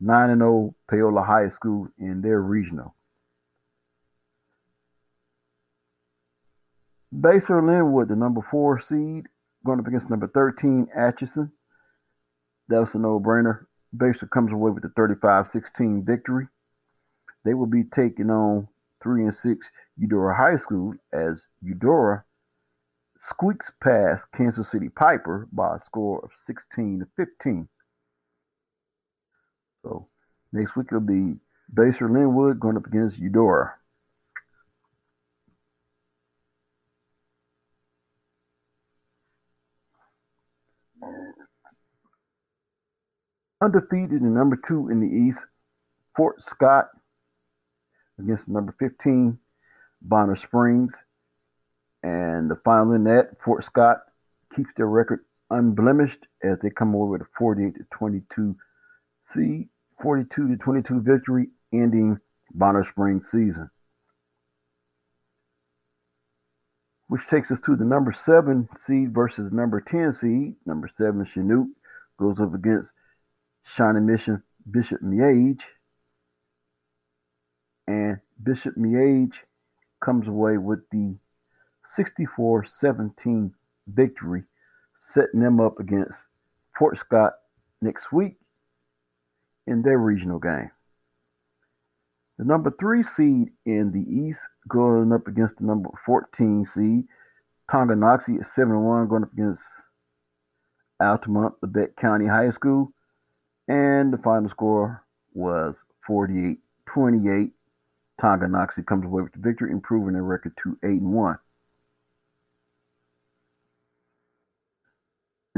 9 and 0 Paola High School in their regional. Basehor Linwood, the number 4 seed, going up against number 13 Atchison. That was a no-brainer. Basehor comes away with a 35-16 victory. They will be taking on three and six Eudora High School as Eudora squeaks past Kansas City Piper by a score of 16 to 15. So next week it'll be Basehor Linwood going up against Eudora. Undefeated and number two in the East, Fort Scott against number 15, Bonner Springs. And the final in that, Fort Scott keeps their record unblemished as they come over with a 48 to 22 seed, 42 to 22 victory, ending Bonner Springs season. Which takes us to the number seven seed versus number 10 seed. Number seven, Chanute, goes up against Shawnee Mission Bishop Miege. And Bishop Miege comes away with the 64 17 victory, setting them up against Fort Scott next week in their regional game. The number three seed in the East going up against the number 14 seed. Tonganoxie at 7 1 going up against Altamont, Labette County High School. And the final score was 48 28. Tonganoxie comes away with the victory, improving their record to 8 and 1.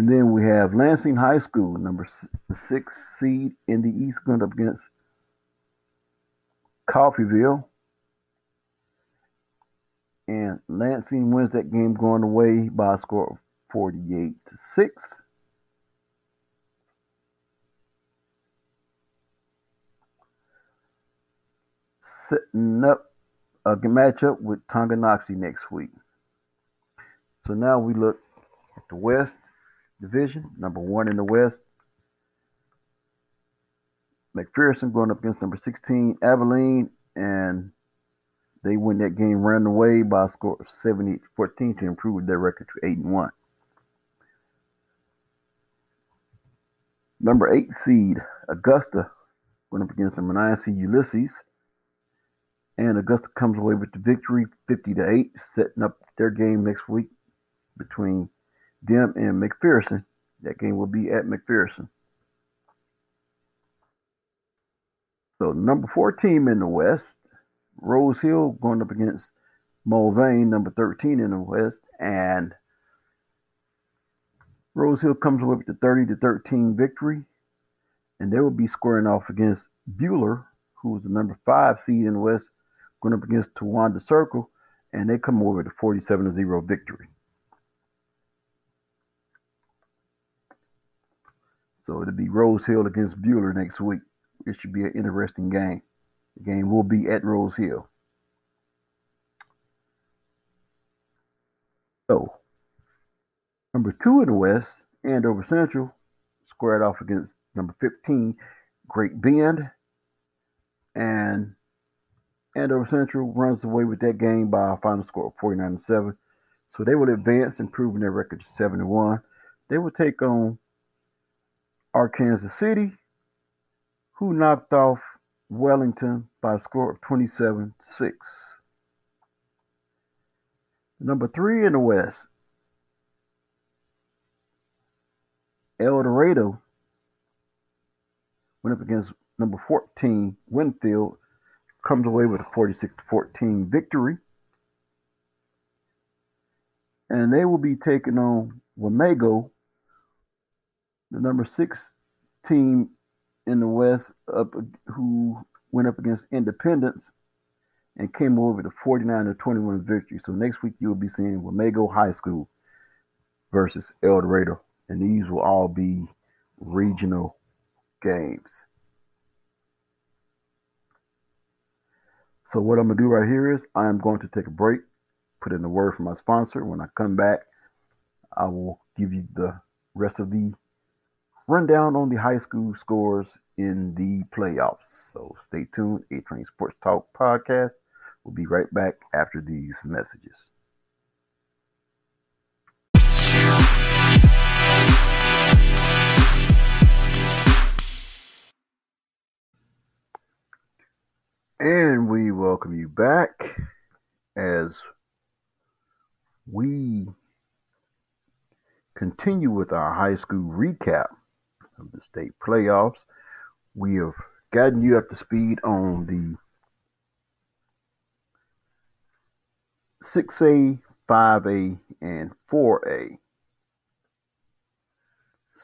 And then we have Lansing High School, number six seed in the East, going up against Coffeyville. And Lansing wins that game going away by a score of 48 to 6. Setting up a matchup with Tonganoxie next week. So now we look at the West division, number one in the West. McPherson going up against number 16, Abilene, and they win that game run away by a score of 70 to 14 to improve their record to 8 and 1. Number 8 seed, Augusta, went up against number 9 seed, Ulysses. And Augusta comes away with the victory 50 to 8, setting up their game next week between them and McPherson. That game will be at McPherson. So number four team in the West, Rose Hill going up against Mulvane, number 13 in the West, and Rose Hill comes away with the 30 to 13 victory, and they will be squaring off against Buhler, who is the number five seed in the West, going up against Towanda Circle, and they come away with a 47 to 0 victory. So it'll be Rose Hill against Buhler next week. It should be an interesting game. The game will be at Rose Hill. So, number two in the West, Andover Central, squared off against number 15, Great Bend. And Andover Central runs away with that game by a final score of 49 7. So they will advance, improving their record to 7 1. They will take on Arkansas City, who knocked off Wellington by a score of 27 6. Number three in the West, El Dorado went up against number 14, Winfield, comes away with a 46 14 victory. And they will be taking on Wamego the number six team in the West up who went up against Independence and came over to 49 to 21 victory. So next week you'll be seeing Wamego High School versus El Dorado, and these will all be regional games. So what I'm gonna do right here is I'm going to take a break, put in the word from my sponsor. When I come back, I will give you the rest of the rundown on the high school scores in the playoffs. So stay tuned. A Train Sports Talk podcast. We'll be right back after these messages. And we welcome you back as we continue with our high school recap of the state playoffs. We have gotten you up to speed on the 6A, 5A, and 4A.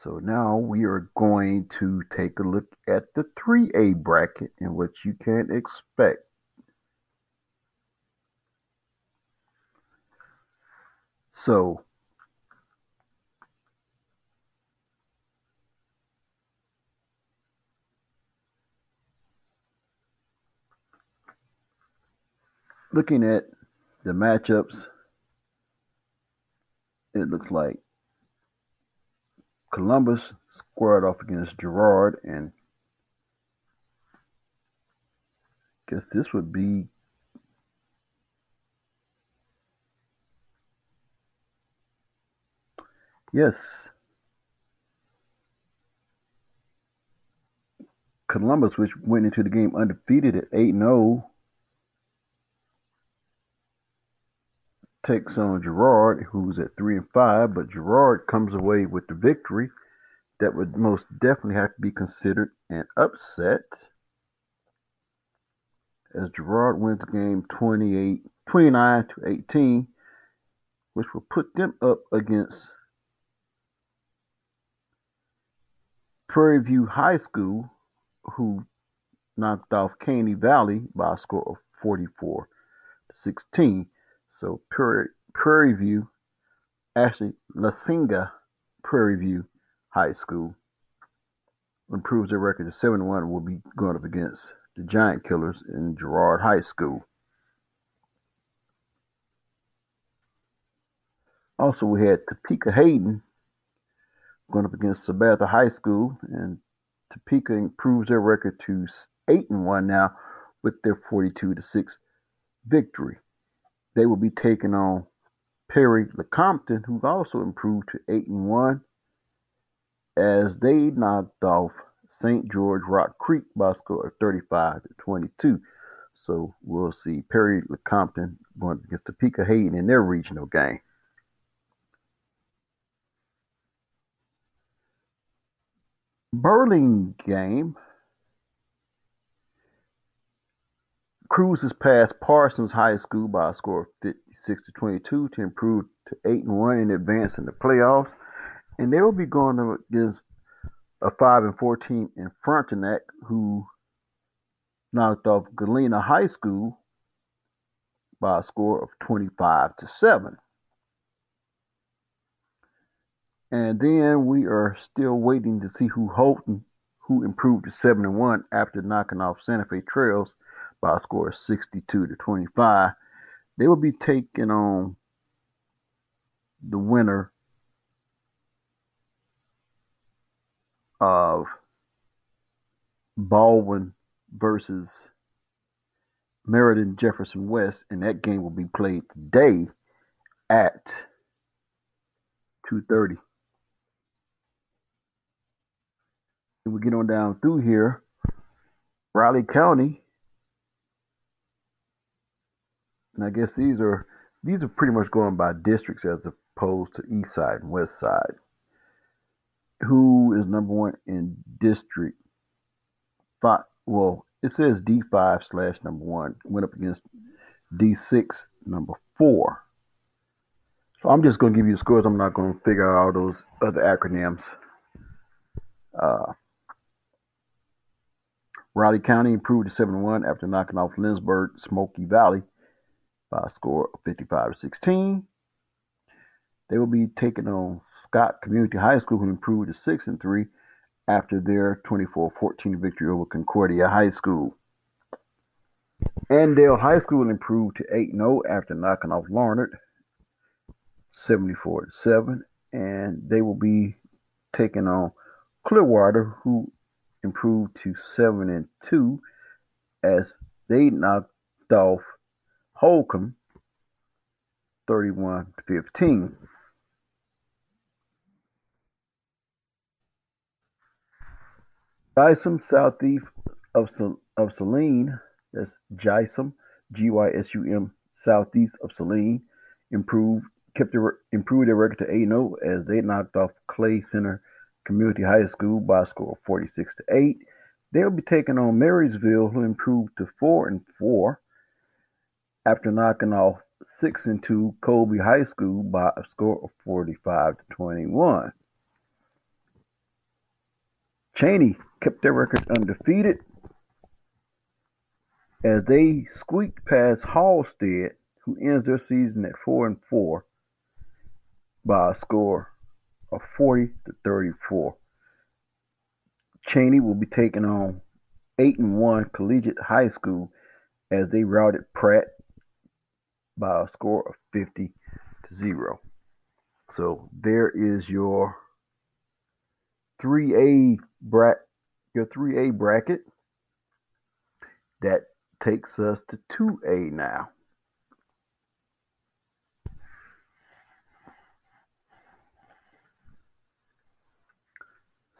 So now we are going to take a look at the 3A bracket and what you can expect. So looking at the matchups, it looks like Columbus squared off against Girard, and I guess this would be yes. Columbus, which went into the game undefeated at 8 0, takes on Girard, who's at 3 and 5, but Girard comes away with the victory that would most definitely have to be considered an upset as Girard wins the game 28, 29 to 18, which will put them up against Prairie View High School, who knocked off Caney Valley by a score of 44 to 16. So Prairie, Prairie View, actually Lasinga Prairie View High School improves their record to 7 1 will be going up against the Giant Killers in Girard High School. Also, we had Topeka Hayden going up against Sabetha High School, and Topeka improves their record to 8 and 1 now with their 42 to 6 victory. They will be taking on Perry Lecompton, who's also improved to 8 and 1 as they knocked off St. George Rock Creek by score of 35 to 22. So we'll see Perry Lecompton going against Topeka Hayden in their regional game. Burlingame cruises past Parsons High School by a score of 56 to 22 to improve to 8 and 1 in advance in the playoffs. And they will be going against a 5 and 4 team in Frontenac who knocked off Galena High School by a score of 25 to 7. And then we are still waiting to see who Holton, who improved to 7 and 1 after knocking off Santa Fe Trails by a score of 62 to 25. They will be taking on the winner of Baldwin versus Meriden Jefferson West, and that game will be played today at 2:30. And we get on down through here, Riley County, and I guess these are these are pretty much going by districts as opposed to east side and west side who is number one in district five. Well, it says D5 slash number one went up against D6 number four. So I'm just going to give you the scores. I'm not going to figure out all those other acronyms. Uh, Riley County improved to 7 1 after knocking off Lindsborg Smoky Valley by a score of 55 to 16. They will be taking on Scott Community High School, who improved to 6 and 3 after their 24 14 victory over Concordia High School. Andale High School improved to 8 0 after knocking off Larned 74 7, and they will be taking on Clearwater, who improved to 7 and 2 as they knocked off Holcomb 31 15. Gysum, southeast of, of Saline, that's Gysum, G-Y-S-U-M, southeast of Saline, improved kept their, improved their record to 8-0 as they knocked off Clay Center Community High School by a score of 46 to 8. They'll be taking on Marysville, who improved to 4 and 4 after knocking off 6 and 2 Colby High School by a score of 45 to 21. Cheney kept their record undefeated as they squeaked past Halstead, who ends their season at four and four by a score of 40 to 34. Cheney will be taking on 8 and 1 Collegiate High School as they routed Pratt by a score of 50 to 0. So there is your 3A bracket your 3A bracket. That takes us to 2A now.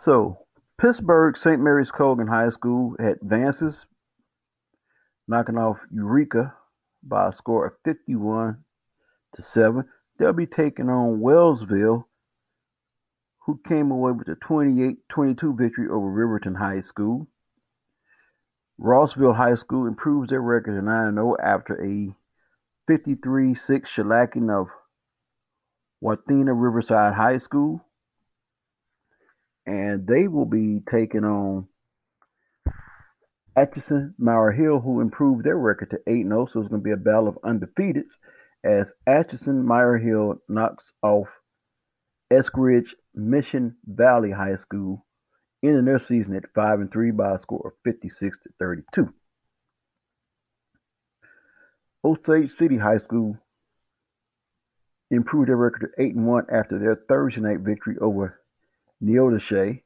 So Pittsburgh St. Mary's Colgan High School advances, knocking off Eureka by a score of 51 to 7. They'll be taking on Wellsville, who came away with a 28-22 victory over Riverton High School. Rossville High School improves their record to 9-0 after a 53-6 shellacking of Wathena Riverside High School. And they will be taking on Atchison Maur Hill, who improved their record to 8 0. So it's going to be a battle of undefeateds as Atchison Maur Hill knocks off Eskridge Mission Valley High School, ending their season at 5 and 3 by a score of 56 to 32. Osage City High School improved their record to 8 and 1 after their Thursday night victory over Neodesha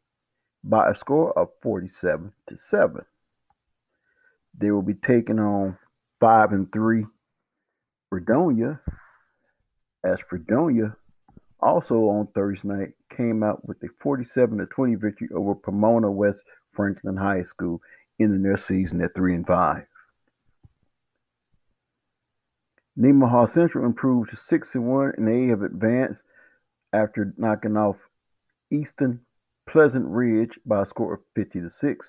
by a score of 47 to 7. They will be taking on 5 and 3 Fredonia. As Fredonia also on Thursday night came out with a 47 to 20 victory over Pomona West Franklin High School, ending their season at 3 and 5. Nemaha Central improved to 6 and 1 and they have advanced after knocking off Easton Pleasant Ridge by a score of 50 to 6.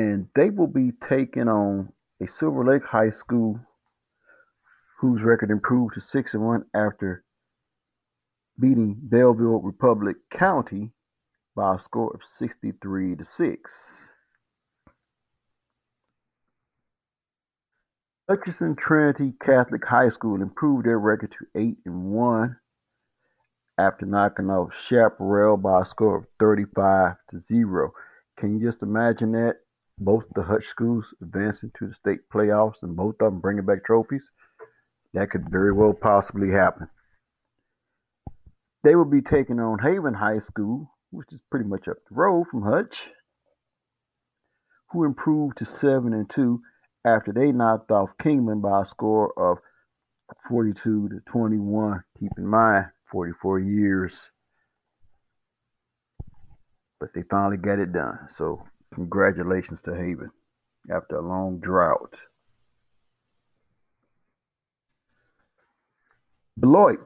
And they will be taking on a Silver Lake High School whose record improved to 6 and 1 after beating Belleville Republic County by a score of 63 to 6. Hutchinson Trinity Catholic High School improved their record to 8 and 1 after knocking off Chaparral by a score of 35 to 0. Can you just imagine that? Both the Hutch schools advancing to the state playoffs and both of them bringing back trophies? That could very well possibly happen. They will be taking on Haven High School, which is pretty much up the road from Hutch, who improved to 7 and 2 after they knocked off Kingman by a score of 42 to 21. Keep in mind, 44 years. But they finally got it done. So, congratulations to Haven after a long drought. Beloit.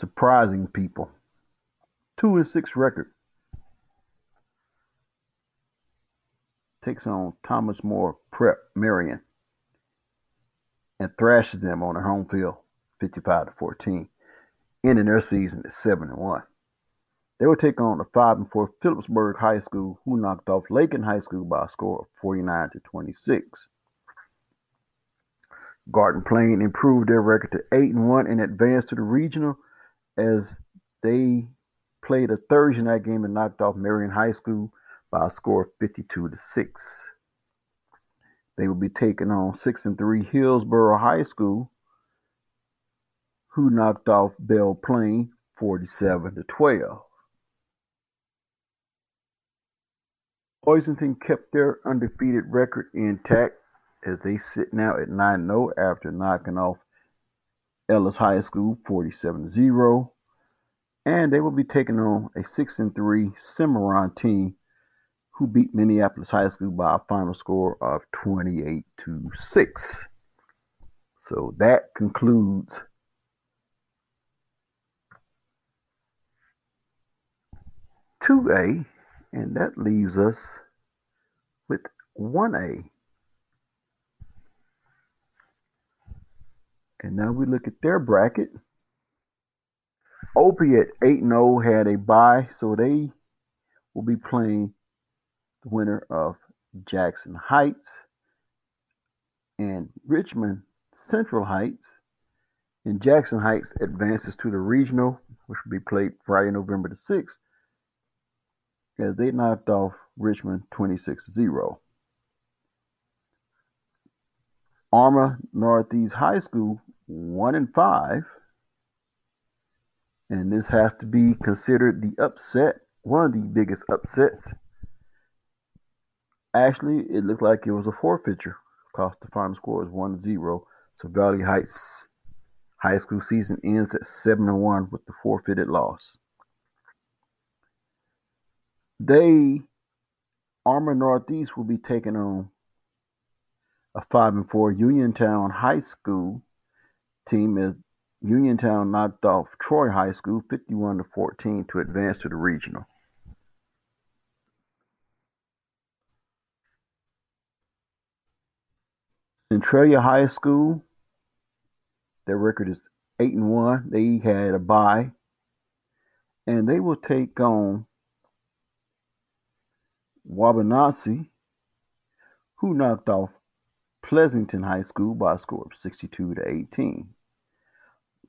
Surprising people. Two and six record. Takes on Thomas More Prep Marian and thrashes them on their home field 55 to 14, ending their season at 7 and 1. They will take on the 5 and 4 Phillipsburg High School, who knocked off Lakin High School by a score of 49 to 26. Garden Plain improved their record to 8 and 1 and advanced to the regional as they played a Thursday night game and knocked off Marion High School by a score of 52 to 6. They will be taking on 6 and 3 Hillsboro High School, who knocked off Belle Plaine 47 to 12. Pleasanton kept their undefeated record intact as they sit now at 9 0 after knocking off Ellis High School 47 0. And they will be taking on a 6-3 Cimarron team who beat Minneapolis High School by a final score of 28 to 6. So that concludes two A, and that leaves us with one A. And now we look at their bracket. Olpe at 8 0 had a bye, so they will be playing the winner of Jackson Heights and Richmond Central Heights. And Jackson Heights advances to the regional, which will be played Friday, November the 6th, as they knocked off Richmond 26 0. Arma Northeast High School 1 and 5. And this has to be considered the upset, one of the biggest upsets Actually, it looked like it was a forfeiture because the final score is 1 0. So Valley Heights high school season ends at 7-1 with the forfeited loss. They Arma Northeast will be taking on a 5 and 4 Uniontown High School team as Uniontown knocked off Troy High School 51 to 14 to advance to the regional. Centralia High School, their record is eight and one. They had a bye, and they will take on Wabaunsee, who knocked off Pleasanton High School by a score of 62 to 18.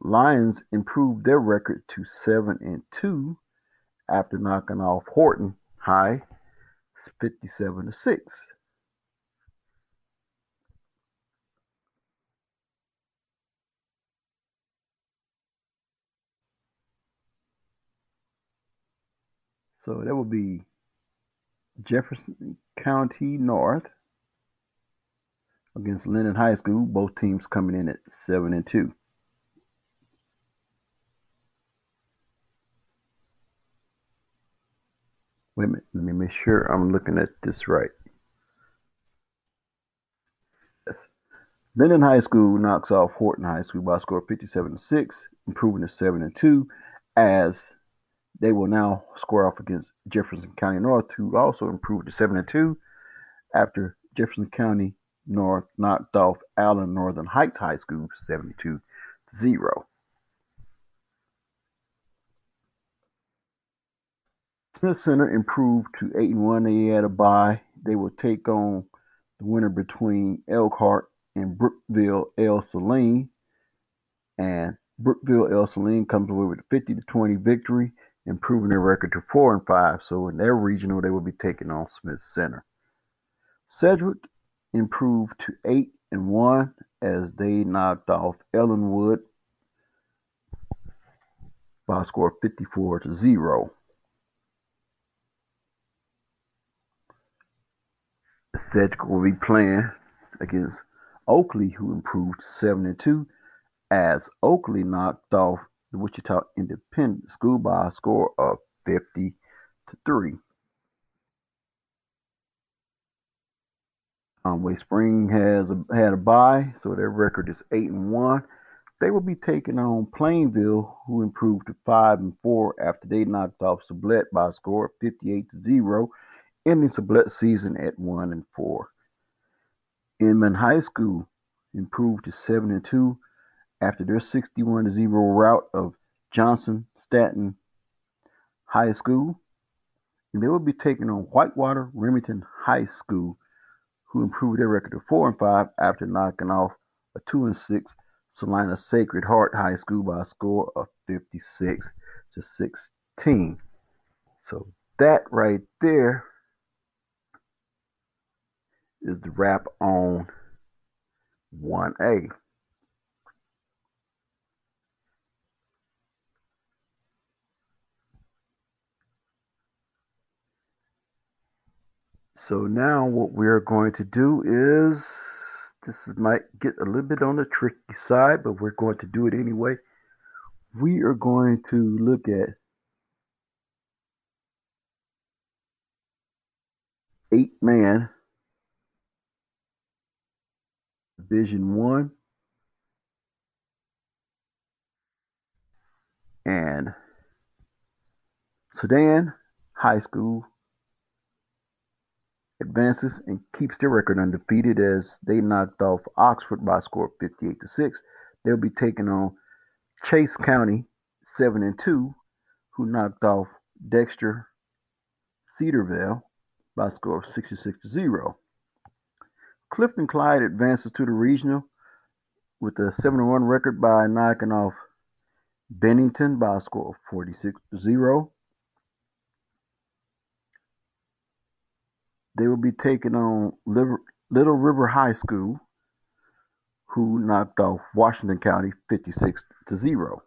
Lions improved their record to 7 and 2 after knocking off Horton High 57 to 6. So that would be Jefferson County North against Lyndon High School. Both teams coming in at seven and two. Wait a minute, let me make sure I'm looking at this right. Yes. Lyndon High School knocks off Horton High School by a score of 57 to 6, improving to 7 and 2 as they will now square off against Jefferson County North, who also improved to 7 and 2 after Jefferson County North knocked off Allen Northern Heights High School 72 0. Smith Center improved to 8 and 1. They had a bye. They will take on the winner between Elkhart and Brookville Ell-Saline. And Brookville Ell-Saline comes away with a 50 to 20 victory improving their record to four and five. So in their regional, they will be taking on Smith Center. Sedgwick improved to eight and one as they knocked off Ellinwood by a score of 54 to zero. Sedgwick will be playing against Oakley, who improved seven and two, as Oakley knocked off the Wichita Independent School by a score of 50 to 3. Conway Spring has a, had a bye, so their record is 8 and 1. They will be taking on Plainville, who improved to 5 and 4 after they knocked off Sublette by a score of 58 to 0, ending Sublette's season at 1 and 4. Inman High School improved to 7 and 2 after their 61 0 rout of Johnson Stanton High School. And they will be taking on Whitewater Remington High School, who improved their record to 4 and 5 after knocking off a 2 and 6 Salina Sacred Heart High School by a score of 56 to 16. So that right there is the wrap on 1A. So now what we're going to do is, this might get a little bit on the tricky side, but we're going to do it anyway. We are going to look at eight man Division One and Sedan High School advances and keeps their record undefeated as they knocked off Oxford by a score of 58 to 6. They'll be taking on Chase County 7 and 2, who knocked off Dexter Cedar Vale by a score of 66 to 0. Clifton Clyde advances to the regional with a 7 1 record by knocking off Bennington by a score of 46 to 0. They will be taking on Little River High School, who knocked off Washington County 56 to 0.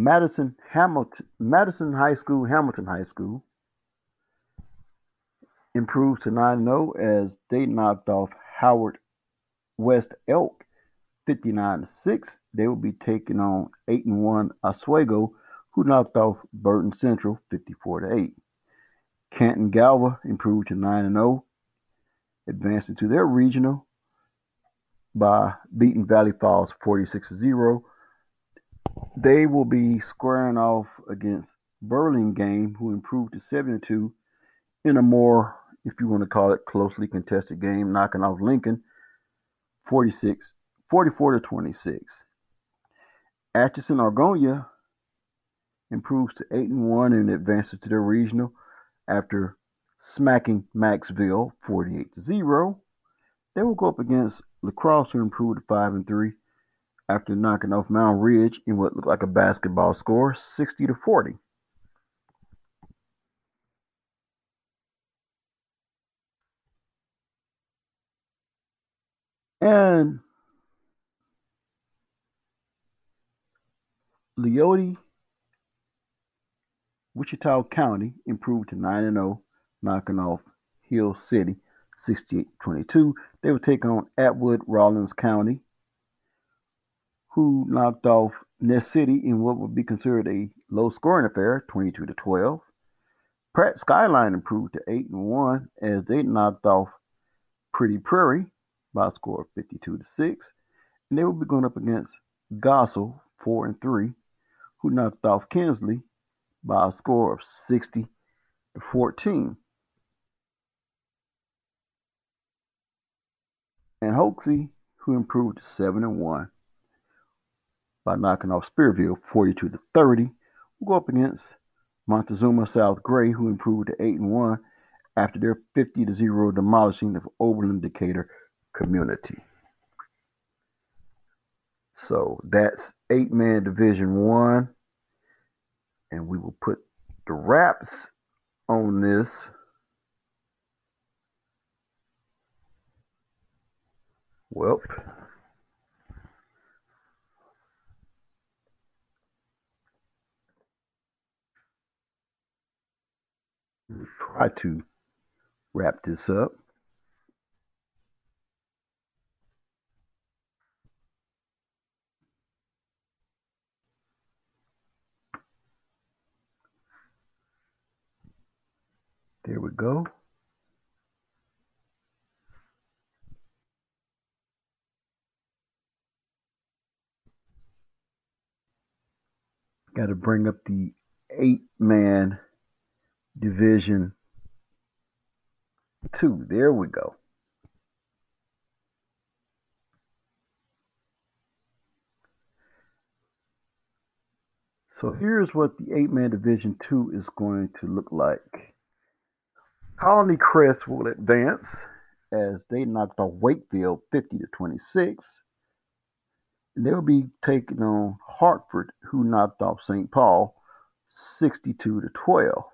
Madison Hamilton Madison High School, Hamilton High School improves to 9 0 as they knocked off Howard West Elk 59 6. They will be taking on 8 and 1 Oswego, who knocked off Burden Central 54 to 8. Canton Galva improved to 9 and 0, advancing to their regional by beating Valley Falls 46 0. They will be squaring off against Burlingame, who improved to 72 in a more, if you want to call it, closely contested game, knocking off Lincoln 46, 44 to 26. Atchison Argonia improves to 8 and 1 and advances to their regional after smacking Macksville 48 to 0. They will go up against La Crosse, who improved to 5 and 3 after knocking off Moundridge in what looked like a basketball score 60 to 40. And Leoti, Wichita County improved to 9 and 0, knocking off Hill City 68 22. They would take on Atwood Rawlins County, who knocked off Ness City in what would be considered a low scoring affair 22 to 12. Pratt Skyline improved to 8 and 1 as they knocked off Pretty Prairie by a score of 52 to 6. And they would be going up against Goessel 4 and 3, who knocked off Kinsley by a score of 60 to 14. And Hoxie, who improved to 7 and 1 by knocking off Spearville 42 to 30, will go up against Montezuma South Gray, who improved to 8 and 1 after their 50 to 0 demolishing the Oberlin Decatur community. So that's eight man division one. And we will put the wraps on this. Well, try to wrap this up. There we go. Got to bring up the eight man division two. There we go. So here's what the eight man division two is going to look like. Colony Crest will advance as they knocked off Wakefield 50 to 26. And they'll be taking on Hartford, who knocked off St. Paul 62 to 12.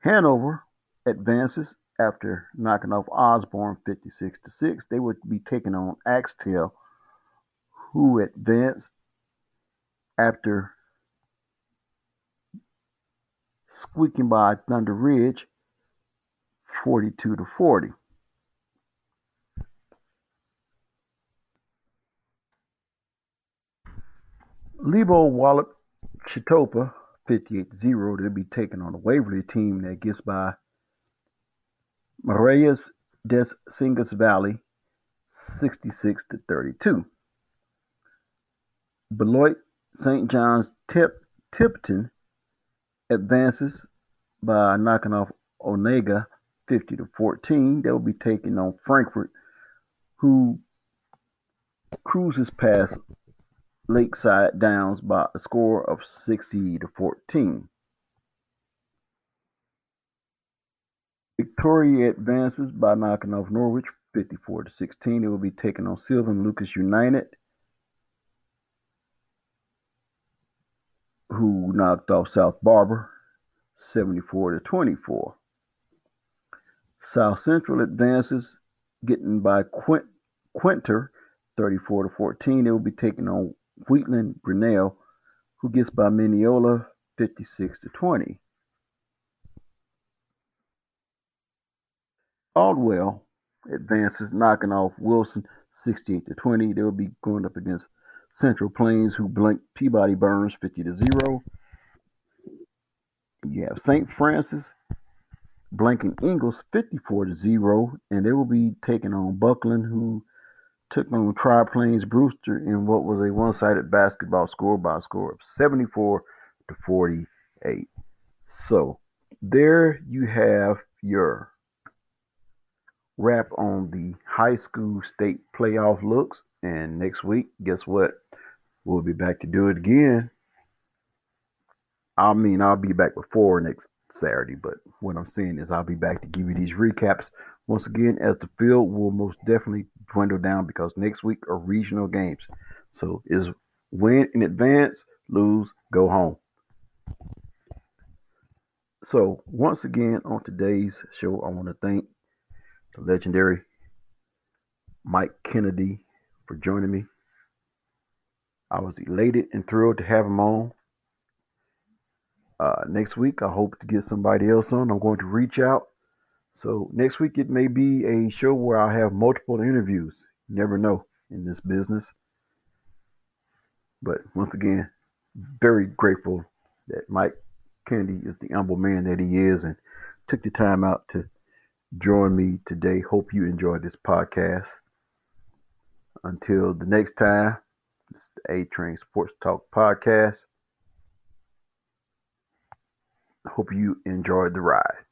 Hanover advances after knocking off Osborne 56 to 6. They would be taking on Axtell, who advanced after squeaking by Thunder Ridge 42 to 40. Lebo Wallop Chetopa 58 to 0. They'll be taken on a Waverly team that gets by Marais des Cygnes Valley 66 to 32. Beloit St. John's Tip Tipton advances by knocking off Onaga 50 to 14. They'll be taking on Frankfort, who cruises past Lakeside Downs by a score of 60 to 14. Victoria advances by knocking off Norwich 54 to 16. It will be taking on Sylvan Lucas United, who knocked off South Barber 74 to 24. South Central advances, getting by Quint, Quinter 34 to 14. They will be taking on Wheatland Grinnell, who gets by Minneola 56 to 20. Caldwell advances, knocking off Wilson 68 to 20. They'll be going up against Central Plains, who blanked Peabody Burns 50 to 0. You have St. Francis blanking Ingalls 54 to 0, and they will be taking on Bucklin, who took on Tri Plains Brewster in what was a one sided basketball score by a score of 74 to 48. So there you have your wrap on the high school state playoff looks. And next week, guess what? We'll be back to do it again. I mean, I'll be back before next Saturday, but what I'm saying is I'll be back to give you these recaps once again as the field will most definitely dwindle down because next week are regional games. So is win in advance, lose, go home. So once again on today's show, I want to thank the legendary Mike Kennedy for joining me. I was elated and thrilled to have him on. Uh, next week, I hope to get somebody else on. I'm going to reach out. So next week, it may be a show where I have multiple interviews. You never know in this business. But once again, very grateful that Mike Kennedy is the humble man that he is and took the time out to join me today. Hope you enjoyed this podcast. Until the next time, it's the A Train Sports Talk Podcast. Hope you enjoyed the ride.